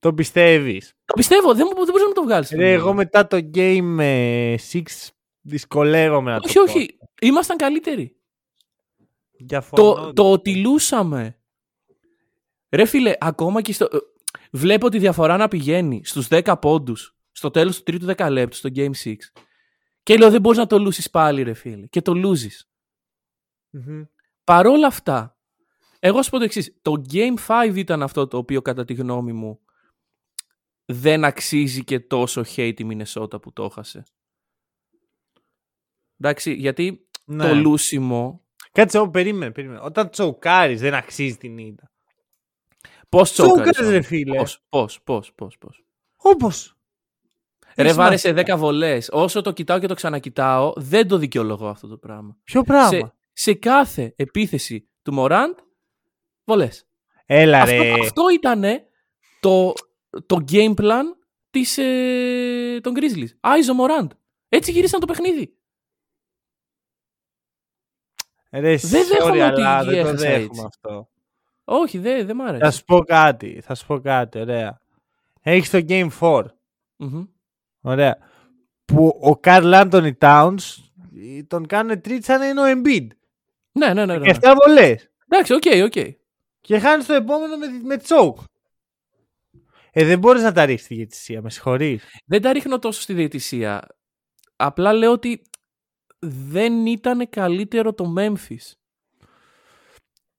Το πιστεύεις; Το πιστεύω, δεν, δεν μπορείς να μου το βγάλεις. Ρε, εγώ μετά το game ε, 6 δυσκολεύομαι να όχι, το πω. όχι. Ήμασταν καλύτεροι. Διαφωνώ. Το, το ότι λούσαμε. Ρε φίλε, ακόμα και στο... ε, Βλέπω τη διαφορά να πηγαίνει στους 10 πόντους στο τέλος του τρίτου δεκαλέπτου στο Game 6. Και λέω δεν μπορείς να το λούσεις πάλι ρε φίλε. Και το λούζεις. Μμμ. Παρόλα αυτά, εγώ σου πω το εξής. Το Game 5 ήταν αυτό το οποίο κατά τη γνώμη μου δεν αξίζει και τόσο hate η Μινεσότα που το έχασε. Εντάξει, γιατί Ναι. το λούσιμο... Κάτσε, εγώ περίμενε, περίμενε. Όταν τσοκάρεις δεν αξίζει την ήττα. Πώς τσόκαρες. Τσόκαρες, ρε φίλε. Πώς, πώς, πώς, πώς, πώς; Όπως. Ρε Έχει βάρεσε σημασία. 10 βολές. Όσο το κοιτάω και το ξανακοιτάω, δεν το δικαιολογώ αυτό το πράγμα. Ποιο πράγμα; Σε, σε κάθε επίθεση του Μωράντ, βολές. Έλα Αυτό, ρε. αυτό ήταν το, το game plan της, ε, των Grizzlies. Άιζο Μωράντ. Έτσι γυρίσαν το παιχνίδι. Ρε, Δεν sorry, δέχομαι ότι αλλά δεν το έχασα δέχομαι έτσι. αυτό. Όχι, δεν δε μ' άρεσε. Θα σου πω κάτι. Θα σου πω κάτι. Ωραία. Έχεις το Game 4. Μμμ. Ωραία. Που ο Καρλ Άντωνι Towns ε, τον κάνουν treat σαν να είναι ο Embiid. Ναι, ναι, ναι. ναι, Και ναι. αυτά βολές. Εντάξει, ok, ok. Και χάνεις το επόμενο με, με choke. Ε, δεν μπορείς να τα ρίξεις τη διαιτησία. Με συγχωρείς. Δεν τα ρίχνω τόσο στη διαιτησία. Απλά λέω ότι δεν ήταν καλύτερο το Memphis.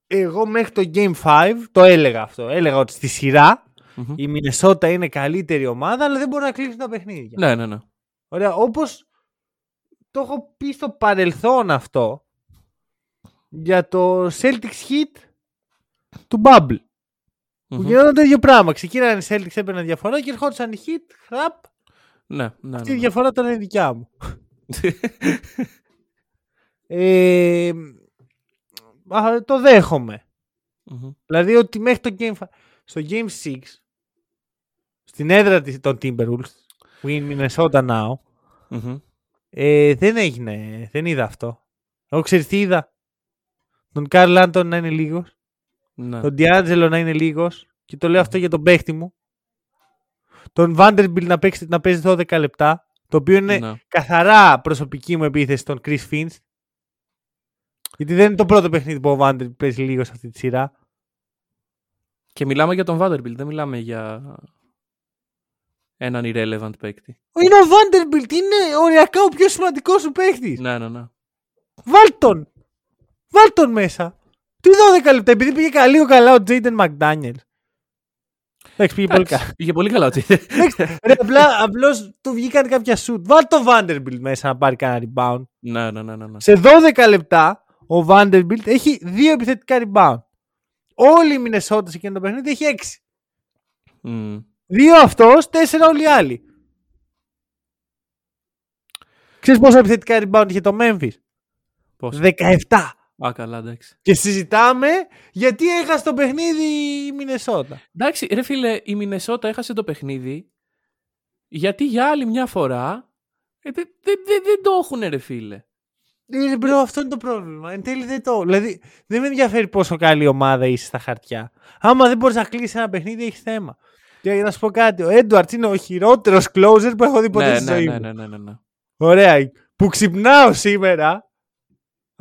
Εγώ μέχρι το Game 5 το έλεγα αυτό. Έλεγα ότι στη σειρά Μμμ. η Μινεσότα είναι καλύτερη ομάδα, αλλά δεν μπορεί να κλείσει τα παιχνίδια. Ναι, ναι, ναι. Ωραία, όπως το έχω πει στο παρελθόν αυτό για το Celtics Heat του Bubble. Που Μμμ. γινόταν το ίδιο πράγμα. Ξεκίνανε οι Celtics, έπαιρναν διαφορά και ερχόντουσαν οι Heat, χραπ, Ναι, ναι, αυτή ναι, η ναι. διαφορά ήταν η δικιά μου. (laughs) Ε, α, το δέχομαι. Μμμ. Δηλαδή ότι μέχρι το Game 5, στο Game 6, στην έδρα της, των Timberwolves, win Minnesota now, Μμμ. ε, δεν έγινε, δεν είδα αυτό. Εγώ ξέρεις τι είδα. Τον Καρλ Άντον να είναι λίγος, Ναι. τον D'Angelo να είναι λίγος και το λέω αυτό για τον παίχτη μου. Τον Vanderbilt να, παίξει, να παίζει 12 λεπτά, το οποίο είναι Ναι. καθαρά προσωπική μου επίθεση των Chris Finch. Γιατί δεν είναι το πρώτο παιχνίδι που ο Vanderbilt παίζει λίγος σε αυτή τη σειρά. Και μιλάμε για τον Vanderbilt, δεν μιλάμε για έναν irrelevant παίκτη. Είναι ο Vanderbilt, είναι οριακά ο πιο σημαντικός σου παίχτη. Ναι, ναι, ναι. Βάλ τον! Βάλ τον μέσα! Τι 12 λεπτά, επειδή πήγε κα- λίγο καλά ο Jaden McDaniel. Εντάξει, πήγε πολύ καλά. Εντάξει, Πήγε πολύ καλά ο Τζέιντε. Ρε, απλά, απλώς του βγήκαν κάποια shoot. Βάλ τον Vanderbilt μέσα να πάρει κανένα rebound. ναι, ναι, ναι, ναι, ναι. Σε 12 λεπτά ο Vanderbilt έχει δύο επιθετικά rebound. Όλη η Μινεσότα σε εκείνο το παιχνίδι έχει 6. Μμ. Δύο αυτός, τέσσερα όλοι οι άλλοι. Ξέρεις πόσα επιθετικά rebound είχε το Memphis; Πώς. 17. Α, καλά, εντάξει. Και συζητάμε γιατί έχασε το παιχνίδι η Μινεσότα. Εντάξει, ρε φίλε, η Μινεσότα έχασε το παιχνίδι γιατί για άλλη μια φορά ε, δεν δεν- δεν- δεν το έχουν ρε φίλε. Ε, bro, αυτό είναι το πρόβλημα. Εν τέλει δεν το. Δηλαδή, δεν με ενδιαφέρει πόσο καλή ομάδα είσαι στα χαρτιά. Άμα δεν μπορείς να κλείσεις ένα παιχνίδι, έχει θέμα. Και να σου πω κάτι, ο Έντουαρτ είναι ο χειρότερος closer που έχω δει ποτέ ναι, στη ναι, ζωή ναι, μου. ναι, ναι, ναι, ναι. Ωραία. Που ξυπνάω σήμερα,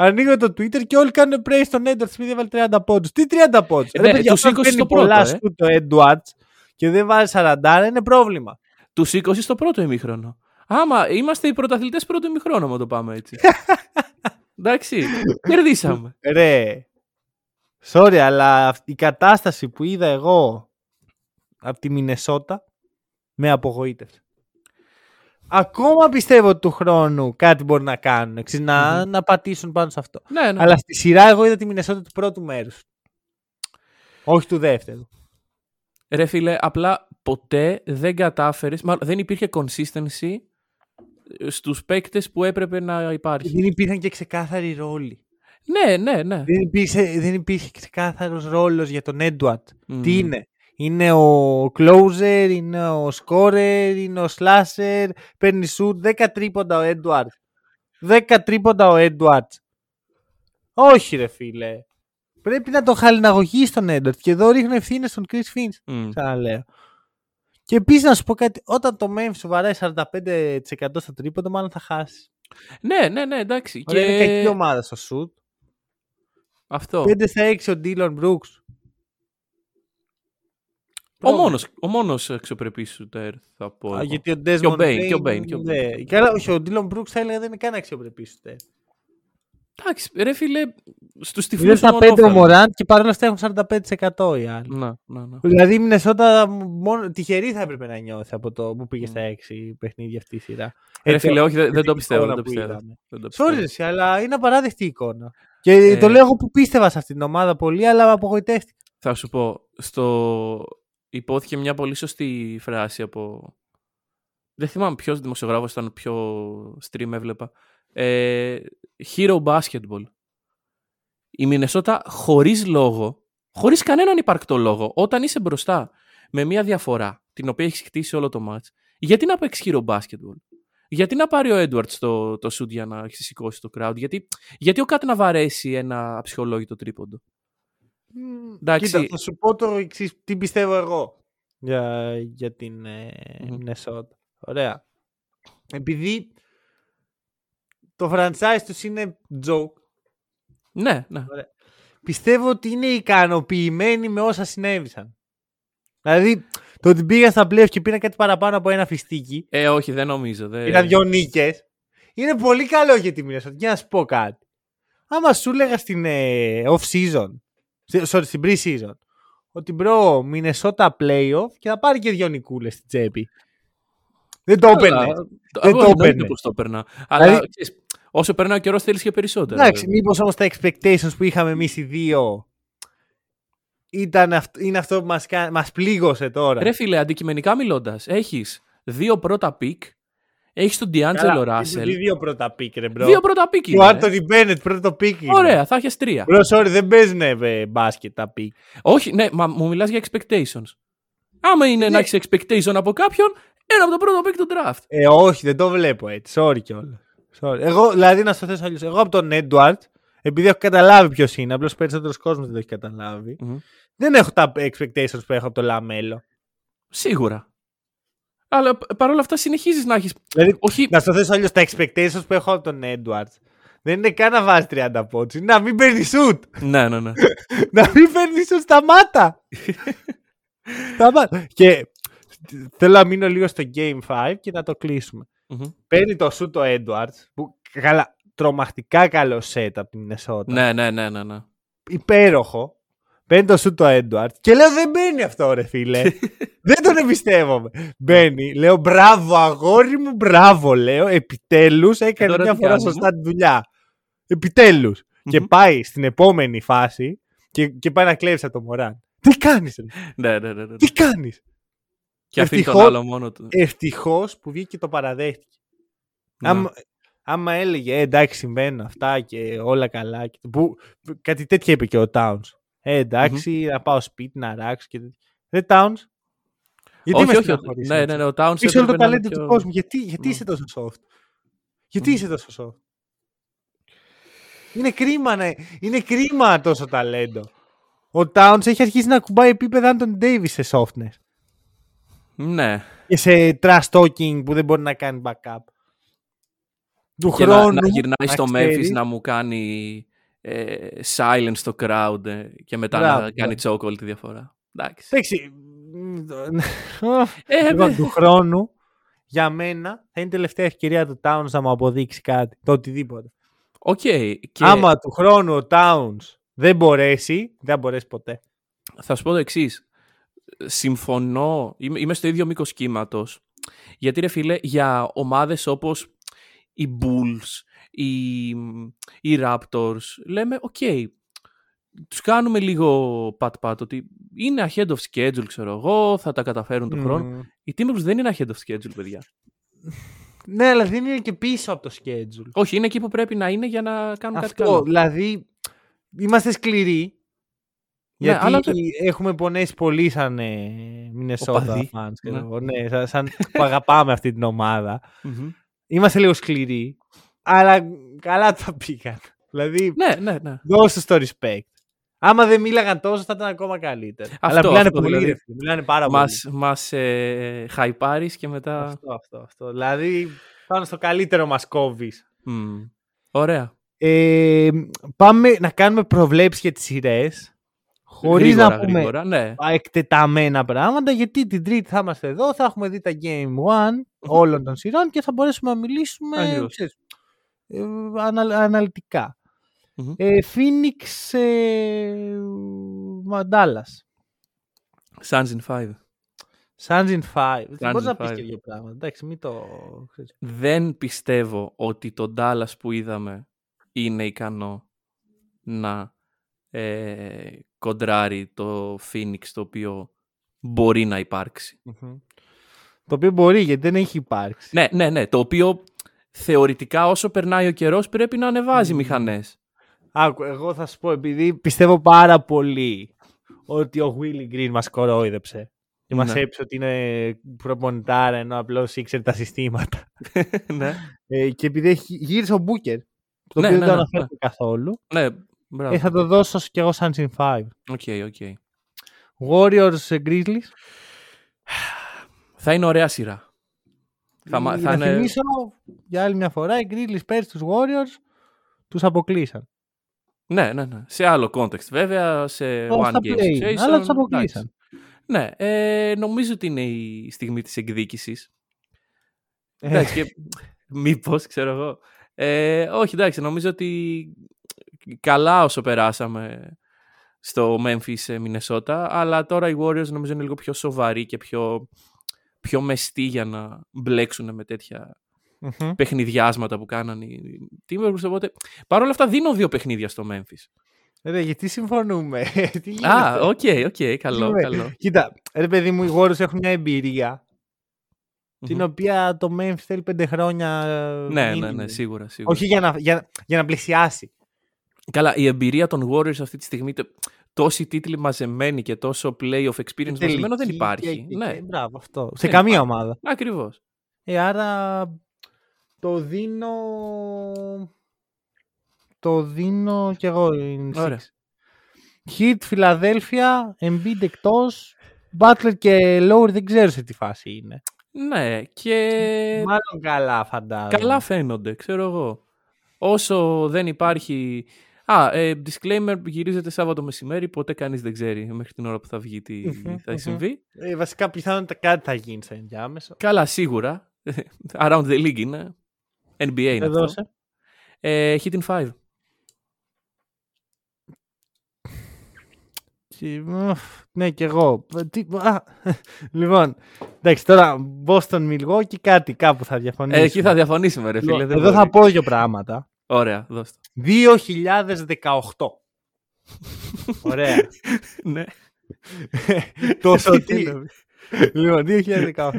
ανοίγω το Twitter και όλοι κάνουν praise στον Edwards επειδή έβαλε 30 πόντους. Τι 30 πόντους; Ε, ναι, τους 20 στο πρώτο, ε. σου το Edwards και δεν βάζει 40, είναι πρόβλημα. Τους 20 στο πρώτο ημίχρονο. Άμα είμαστε οι πρωταθλητές πρώτο ημίχρονο, άμα το πάμε έτσι. (laughs) Εντάξει, κερδίσαμε. Ρε. Sorry, αλλά αυτή η κατάσταση που είδα εγώ από τη Μινεσότα με απογοήτευσε. Ακόμα πιστεύω ότι του χρόνου κάτι μπορεί να κάνουν. εξής, να, να πατήσουν πάνω σε αυτό. ναι, ναι. Αλλά στη σειρά εγώ είδα τη Μινεσότα του πρώτου μέρους. Όχι του δεύτερου. Ρε φίλε, απλά ποτέ δεν κατάφερες, μάλλον δεν υπήρχε consistency στους παίκτες που έπρεπε να υπάρχει. Δεν υπήρχαν και ξεκάθαροι ρόλοι. Ναι, ναι, ναι. Δεν υπήρχε, δεν υπήρχε ξεκάθαρος ρόλος για τον Έντουαρτ. Μμμ. Τι είναι; Είναι ο closer, είναι ο scorer, είναι ο slasher, παίρνει shoot, 10 τρίποντα ο Έντουαρτ. 10 τρίποντα ο Έντουαρτ. Όχι ρε φίλε. Πρέπει να το χαλιναγωγείς στον Έντουαρτ. Και εδώ ρίχνω ευθύνες στον Chris Finch. Μμ. Ξαναλέω. Και επίσης να σου πω κάτι, όταν το Memphis σου βαράει 45% στο τρίποντα, μάλλον θα χάσεις. Ναι, ναι, ναι, εντάξει. Ωραία, Είναι κακή Και ομάδα στο shoot. αυτό. 5 στα 6 ο Dylan Brooks. Ο μόνος, ο μόνος αξιοπρεπής σουτέρ θα πω. Α, εγώ. γιατί ο Desmond Και ο Bane, και ο Bane, και ο ναι. Καλά, όχι, ο Dylan Brooks θα έλεγα δεν είναι καν αξιοπρεπής σου. Εντάξει, ρε φίλε, στους Είναι τυφλούς στα τον 5 ο Μωράντ. Μωράντ και παρόλα αυτά έχουν 45% οι άλλοι. Να, να, να. Δηλαδή η Μινεσότα μόνο τυχερή θα έπρεπε να νιώθει από το που πήγε στα 6 παιχνίδια αυτή η σειρά. Ρε Έτσι, φίλε, όχι, δεν, δεν το την πιστεύω. εικόνα Δεν το που πιστεύω. είδαμε. Δεν το πιστεύω. Sorry, ρε, εσύ, αλλά είναι απαράδεκτη η εικόνα. Και Ε. το λέω εγώ που πίστευα σε αυτήν την ομάδα πολύ, αλλά απογοητεύτηκα. Θα σου πω, στο... υπόθηκε μια πολύ σωστή φράση από... Δεν θυμάμαι ποιος δημοσιογράφος ήταν, ποιο stream έβλεπα. Ε, hero basketball. Η Μινεσότα χωρίς λόγο, χωρίς κανέναν υπαρκτό λόγο, όταν είσαι μπροστά με μια διαφορά, την οποία έχεις χτίσει όλο το match, γιατί να παίξεις hero basketball. Γιατί να πάρει ο Edwards το, το shoot για να ξεσηκώσει το crowd; Γιατί, γιατί ο Κάτ να βαρέσει ένα αψιολόγητο τρίποντο; Εντάξει. Κοίτα, θα σου πω το εξής, τι πιστεύω εγώ για, για την ε, Μμμ. Μινεσότα. Ωραία. Επειδή το franchise τους είναι joke, Ναι, ναι. πιστεύω ότι είναι ικανοποιημένοι με όσα συνέβησαν. Δηλαδή, το ότι πήγαν στα playoff και πήραν κάτι παραπάνω από ένα φιστίκι, Ε, όχι, δεν νομίζω. Δεν... πήραν δυο νίκες, είναι πολύ καλό για τη Μινεσότα. Για να σου πω κάτι. Άμα σου έλεγα στην ε, off-season, στη- sorry, στην pre-season, ότι bro, Μινεσότα playoff και θα πάρει και δυο νικούλες στην τσέπη. Δεν το έπαιρνες. Αλλά- Δεν εγώ το εννοείται έπαιρνες. πως το έπαιρνα. Αλλά Δηλαδή- ξέρεις, όσο περνάει ο καιρός θέλεις και περισσότερο. Εντάξει, βέβαια. μήπως όμως τα expectations που είχαμε εμείς οι δύο ήταν αυ- είναι αυτό που μας, κα- μας πλήγωσε τώρα. Ρε φίλε, αντικειμενικά μιλώντας, έχεις δύο πρώτα pick, έχεις τον Καλά, D'Angelo είναι Russell. Δύο πρώτα pick, ρε bro. Δύο πρώτα pick. Ο είναι, ε. Άντωνι Μπένετ πρώτο pick. είναι. Ωραία, θα έχεις τρία. Bro, sorry, δεν παίζουν ε, μπάσκετ τα pick. Όχι, ναι, μα μου μιλάς για expectations. Άμα είναι Ναι. να έχεις expectation από κάποιον, ένα από το πρώτο pick του draft. Ε, όχι, δεν το βλέπω έτσι. Sorry κιόλας. Sorry. Εγώ, δηλαδή, να στο θέσω αλλιώς. Εγώ από τον Έντουαρτ, επειδή έχω καταλάβει ποιος είναι, απλώς περισσότερος κόσμος δεν το έχει καταλάβει, Μμμ. δεν έχω τα expectations που έχω από το Λαμέλο. Σίγουρα. Αλλά π- παρόλα αυτά συνεχίζεις να έχεις. Δηλαδή, Όχι. να στο θέσω αλλιώς τα expectations που έχω από τον Έντουαρτ. Δεν είναι καν να βάζεις 30 πόντους. Είναι να μην παίρνεις σουτ. ναι, ναι, ναι. (laughs) να μην παίρνεις σουτ. Σταμάτα. (laughs) Σταμάτα. Και θέλω να μείνω λίγο στο Game 5 και να το κλείσουμε. Μμμ. Παίρνει το σουτ ο Έντουαρτ. Που καλά, τρομακτικά καλό σετ από την Μινεσότα. ναι, ναι, ναι, ναι, ναι. υπέροχο. Παίρνει το σου το Έντουαρτ και λέω δεν μπαίνει αυτό ρε φίλε. (laughs) δεν τον εμπιστεύομαι. Μπαίνει, λέω μπράβο αγόρι μου, μπράβο λέω. Επιτέλους έκανε τώρα μια τι φορά κάνουμε; σωστά τη δουλειά. Επιτέλους. Και Μμμ. πάει στην επόμενη φάση και, και πάει να κλέψει από το Μωράν. Τι κάνεις ρε, ναι, ναι, ναι, ναι. τι κάνεις; Και αφήνει τον ευτυχώς- άλλο μόνο του. Ευτυχώς που βγήκε και το παραδέχτηκε. Ναι. Άμα, άμα έλεγε ε, εντάξει συμβαίνουν αυτά και όλα καλά. Και, που, κάτι τέτοια είπε και ο Towns. Ε, εντάξει, να πάω σπίτι να ράξω και τέτοια. Ρε Towns. Γιατί όχι, με όχι. στεναχωρείς Ναι, έτσι; ναι, ναι, ο Towns Είσαι όλο το έπρεπε να είναι ταλέντο του πιο- κόσμου. Γιατί, γιατί Ναι. είσαι τόσο soft; Γιατί Μμ. είσαι τόσο soft; Είναι κρίμα, ναι. Είναι κρίμα τόσο ταλέντο. Ο Towns έχει αρχίσει να κουμπάει επίπεδα Anton Davis σε softness. Ναι. Και σε trash talking που δεν μπορεί να κάνει backup. Του Και να, χρόνου. να γυρνάει στο ξέρει- Memphis να μου κάνει ε, silence στο crowd ε, και μετά Μπράβο, να κάνει chokehold τη διαφορά. Εντάξει. Εντάξει. Ε, (laughs) λοιπόν, ε, του χρόνου για μένα θα είναι η τελευταία ευκαιρία του Towns να μου αποδείξει κάτι. Το οτιδήποτε. Οκ. Και Άμα του χρόνου ο Towns δεν μπορέσει, δεν θα μπορέσει ποτέ. θα σου πω το εξής. Συμφωνώ. Είμαι, είμαι στο ίδιο μήκος κύματος. Γιατί ρε φίλε, για ομάδες όπως οι Bulls, οι, οι Raptors, λέμε, οκ, τους κάνουμε λίγο pat-pat, ότι είναι ahead of schedule, ξέρω εγώ, θα τα καταφέρουν του χρόνου. Μμμ. Οι Timberwolves δεν είναι ahead of schedule, παιδιά. (laughs) Ναι, αλλά δεν είναι και πίσω από το schedule. Όχι, είναι εκεί που πρέπει να είναι για να κάνουν κάτι Αυτό, καλό. δηλαδή, είμαστε σκληροί. Ναι, γιατί αλλά το- έχουμε πονέσει πολύ σαν ε, Minnesota Οπαδοί. fans. ξέρω Ναι. εγώ. Ναι, σαν, σαν που αγαπάμε αυτή την ομάδα. Μμμ. Είμαστε λίγο σκληροί, αλλά καλά τα πήγαν. Δηλαδή, Ναι, ναι, ναι. δώσε το respect. Άμα δεν μίλαγαν τόσο, θα ήταν ακόμα καλύτερα. αλλά Αυτό, μιλάνε αυτό, πολύ. δηλαδή. ρε φίλε, μιλάνε πάρα Μας, μας ε, χαϊπάρεις και πολύ. μετά... Αυτό, αυτό, αυτό. Δηλαδή, πάνω στο καλύτερο μας κόβεις. Μμ. Ωραία. Ε, πάμε να κάνουμε προβλέψεις για τις σειρές. Χωρίς Γρήγορα, να πούμε γρήγορα, ναι. α, εκτεταμένα πράγματα, γιατί την Τρίτη θα είμαστε εδώ, θα έχουμε δει τα Game One όλων των σειρών και θα μπορέσουμε να μιλήσουμε Ακριβώς. ξέρεις, ε, ανα- αναλυτικά. Μμμ. Ε, Phoenix ε, Dallas. Suns in 5. Suns in 5. Suns Μπορείς in να πεις five. και δύο πράγματα. Εντάξει, μην το... ξέρεις. Δεν πιστεύω ότι το Dallas που είδαμε είναι ικανό να ε, κοντράρει το Phoenix το οποίο μπορεί να υπάρξει. Μμμ. Το οποίο μπορεί γιατί δεν έχει υπάρξει. Ναι, ναι, ναι. Το οποίο θεωρητικά όσο περνάει ο καιρός πρέπει να ανεβάζει μηχανές. Άκου, εγώ θα σου πω, επειδή πιστεύω πάρα πολύ ότι ο Willie Green μας κορόιδεψε και μας Ναι. έπεισε ότι είναι προπονητάρα ενώ απλώς ήξερε τα συστήματα. (laughs) ναι, Ε, και επειδή έχει, γύρισε ο Booker, το Ναι, οποίο ναι, δεν το ναι, αναφέρεται καθόλου, ναι, μπράβο. ε, θα το δώσω κι εγώ σαν συν 5. Οκ, οκ. Warriors ε, Grizzlies. Θα είναι ωραία σειρά. Θα, μα- Ε, θα να είναι... θυμίσω για άλλη μια φορά, οι Grizzlies πέρσι τους Warriors τους αποκλείσαν. Ναι, ναι, ναι. Σε άλλο context βέβαια, σε Ω, one στα game play-in, situation. αλλά τους αποκλείσαν. εντάξει. Ναι, ε, νομίζω ότι είναι η στιγμή της εκδίκησης. Ε, Εντάξει, και μήπως, ξέρω εγώ. Ε, όχι, εντάξει, νομίζω ότι καλά όσο περάσαμε στο Memphis ε, Minnesota, αλλά τώρα οι Warriors νομίζω είναι λίγο πιο σοβαροί και πιο, πιο μεστοί για να μπλέξουν με τέτοια μμμ. παιχνιδιάσματα που κάνανε οι Timberwolves, οπότε παρόλα αυτά δίνω δύο παιχνίδια στο Memphis. Ρε, γιατί συμφωνούμε. (laughs) Τι γίνεται; Α, οκ, οκ, καλό, Είμαι- καλό. Κοίτα, ρε παιδί μου, οι Warriors έχουν μια εμπειρία την Μμμ. οποία το Memphis θέλει πέντε χρόνια. ε, Ναι, ναι, minimum. ναι, σίγουρα, σίγουρα. Όχι για να, για, για να πλησιάσει. Καλά, η εμπειρία των Warriors αυτή τη στιγμή, τε- τόσοι τίτλοι μαζεμένοι και τόσο playoff experience μαζεμένο δεν Τελική υπάρχει. και- ναι, και- Μπράβο, αυτό. Σε Δεν καμία υπάρχει. ομάδα. ακριβώς. Ε, άρα το δίνω. Το δίνω κι εγώ. in six. Ωραία. Heat, Φιλαδέλφια, Embiid εκτός, Butler και Lower δεν ξέρω σε τι φάση είναι. Ναι, και Μάλλον καλά φαντάζομαι. καλά φαίνονται, ξέρω εγώ. Όσο δεν υπάρχει... Α, ε, disclaimer, γυρίζεται Σάββατο μεσημέρι, ποτέ κανείς δεν ξέρει μέχρι την ώρα που θα βγει τι Μμμ, θα μμμ. συμβεί. Ε, βασικά πιθανότητα κάτι θα γίνει στο ενδιάμεσο. Καλά, σίγουρα. (laughs) Around the league είναι. NBA είναι Δεν αυτό. δώσε. Ε, hit in 5. Και, ουφ, Ναι, και εγώ. Τι, α, λοιπόν, εντάξει, τώρα Boston Milwaukee κάτι κάπου θα διαφωνήσω. Ε, εκεί θα διαφωνήσουμε, ρε φίλε. Λοιπόν, δεν Εδώ θα μπορεί. πω δύο πράγματα. Ωραία, δώστε. 2018. Ωραία. (laughs) ναι. (laughs) το Τι σωτή. εννοεί. λοιπόν, 2018.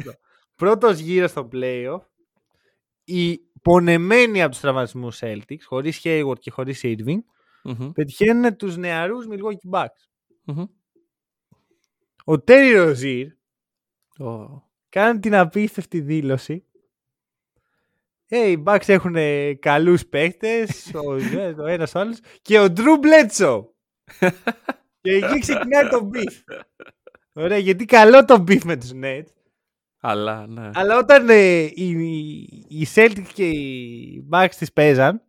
Πρώτος γύρος στο playoff. Οι πονεμένοι από τους τραυματισμούς Celtics, χωρίς Hayward και χωρίς Irving, Μμμ, πετυχαίνουν τους νεαρούς Milwaukee Bucks. μμμ. Ο Terry Rozier Ω, κάνει την απίστευτη δήλωση. Ε, οι Bucks έχουν καλούς παίχτες, ο, ε, ο ένας ο άλλος, και ο Drew Bledsoe. και εκεί ξεκινάει το beef. Ωραία, γιατί καλό το beef με τους Nets. Αλλά, ναι. Αλλά όταν ε, οι, οι Celtics και οι Bucks τις παίζαν,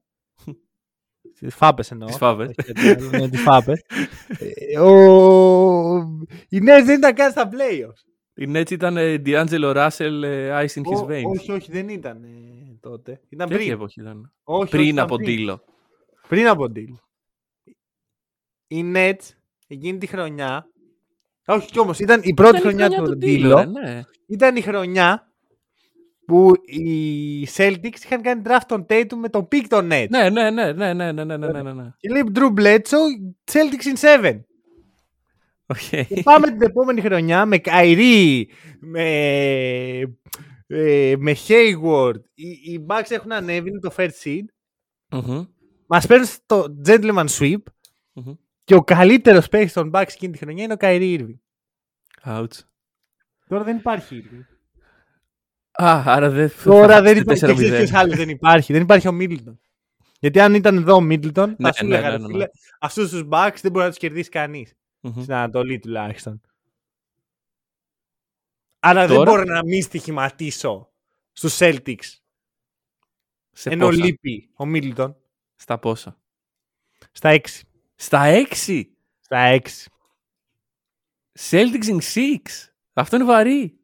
τις φάπες εννοώ. Τις φάβες. Ναι, τις φάπες. ε, ο... Οι Nets δεν ήταν καν στα playoffs. Η Nets ήταν ε, D'Angelo Russell ε, Ice in his Ω- veins. όχι, όχι, δεν ήταν ε, τότε. Ήταν Ποια πριν. εποχή ήταν; Όχι, όχι, Πριν ήταν από Ντίλο. Πριν από deal. Οι Nets εκείνη τη χρονιά. Όχι κι όμως, ήταν η πρώτη Ήταν η χρονιά, του D'Lo, D'Lo. ρε, ναι. Ήταν η χρονιά που οι Celtics είχαν κάνει draft τον Tatum με τον pick των Nets. Ναι, ναι, ναι, ναι, ναι, ναι, ναι, ναι, ναι, ναι. Και λέει Drew Bledsoe, Celtics in 7. Οκ. Και πάμε την επόμενη χρονιά με Kyrie, με, ε, με Hayward. Οι, οι Bucks έχουν ανέβει, είναι το first seed. Μμμ, Μας παίρνουν στο gentleman sweep μμμ. και ο καλύτερος παίκτης των Bucks εκείνη τη χρονιά είναι ο Kyrie Irving. Ouch. Τώρα δεν υπάρχει Irving. Α, άρα δεν Τώρα θα δεν χάσετε υπάρχει. 4-0. Ξέρεις ποιος άλλος δεν υπάρχει. Δεν υπάρχει ο Middleton. Γιατί αν ήταν εδώ ο Middleton, Ναι, θα σου ναι, έλεγα, ναι, ρε ναι, φίλε, ναι. αυτούς τους Bucks δεν μπορεί να τους κερδίσει κανείς. Μμμ. Στην Ανατολή τουλάχιστον. Άρα δεν Τώρα- μπορώ να μην στοιχηματίσω στους Celtics. Σε ενώ πόσα; λείπει ο Middleton. Στα πόσα; Στα 6. Στα 6. Στα 6. Celtics in 6. Αυτό είναι βαρύ.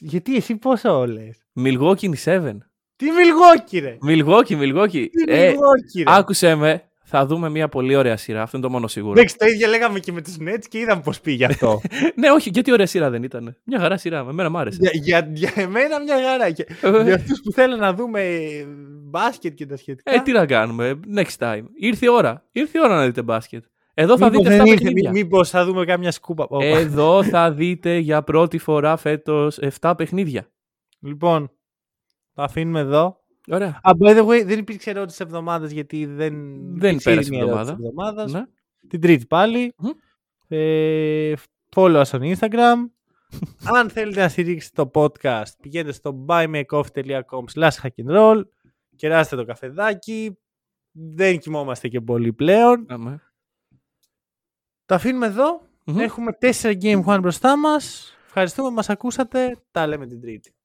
γιατί εσύ πόσο λες. Milwaukee in 7. Τι Milwaukee ρε. Milwaukee, Milwaukee. Τι Ε, Milwaukee ρε. άκουσε με. Θα δούμε μια πολύ ωραία σειρά. Αυτό είναι το μόνο σίγουρο. Εντάξει, το ίδιο λέγαμε και με τους Nets και είδαμε πώς πήγε αυτό. (laughs) ναι, όχι, γιατί ωραία σειρά δεν ήταν. Μια χαρά σειρά. Εμένα μ' άρεσε. για, για, για εμένα μια χαρά. Για, Ε, (laughs) για αυτούς που θέλουν να δούμε ε, μπάσκετ και τα σχετικά. Ε, τι να κάνουμε. Next time. Ήρθε η ώρα. Ήρθε η ώρα να δείτε μπάσκετ. Εδώ θα Μήπως δείτε δεν 7 ήρθε, παιχνίδια. μη- μήπως θα δούμε κάμια σκούπα. Ωπα. Εδώ θα δείτε για πρώτη φορά φέτος 7 παιχνίδια. Λοιπόν, το αφήνουμε εδώ. Ωραία. Α, by the way, δεν υπήρξε ερώτηση εβδομάδας γιατί δεν. Δεν υπήρξε πέρασε η μία ερώτηση εβδομάδα. εβδομάδας. Ναι. Την Τρίτη πάλι. Μμμ. Ε, follow us στο Instagram. (laughs) Αν θέλετε να στηρίξετε το podcast, πηγαίνετε στο buymeacoffee.com slash hackandroll. Κεράστε το καφεδάκι. Δεν κοιμόμαστε και πολύ πλέον. Αμέ. Το αφήνουμε εδώ. Μμμ. Έχουμε 4 game one μπροστά μας. Ευχαριστούμε που μας ακούσατε. Τα λέμε την Τρίτη.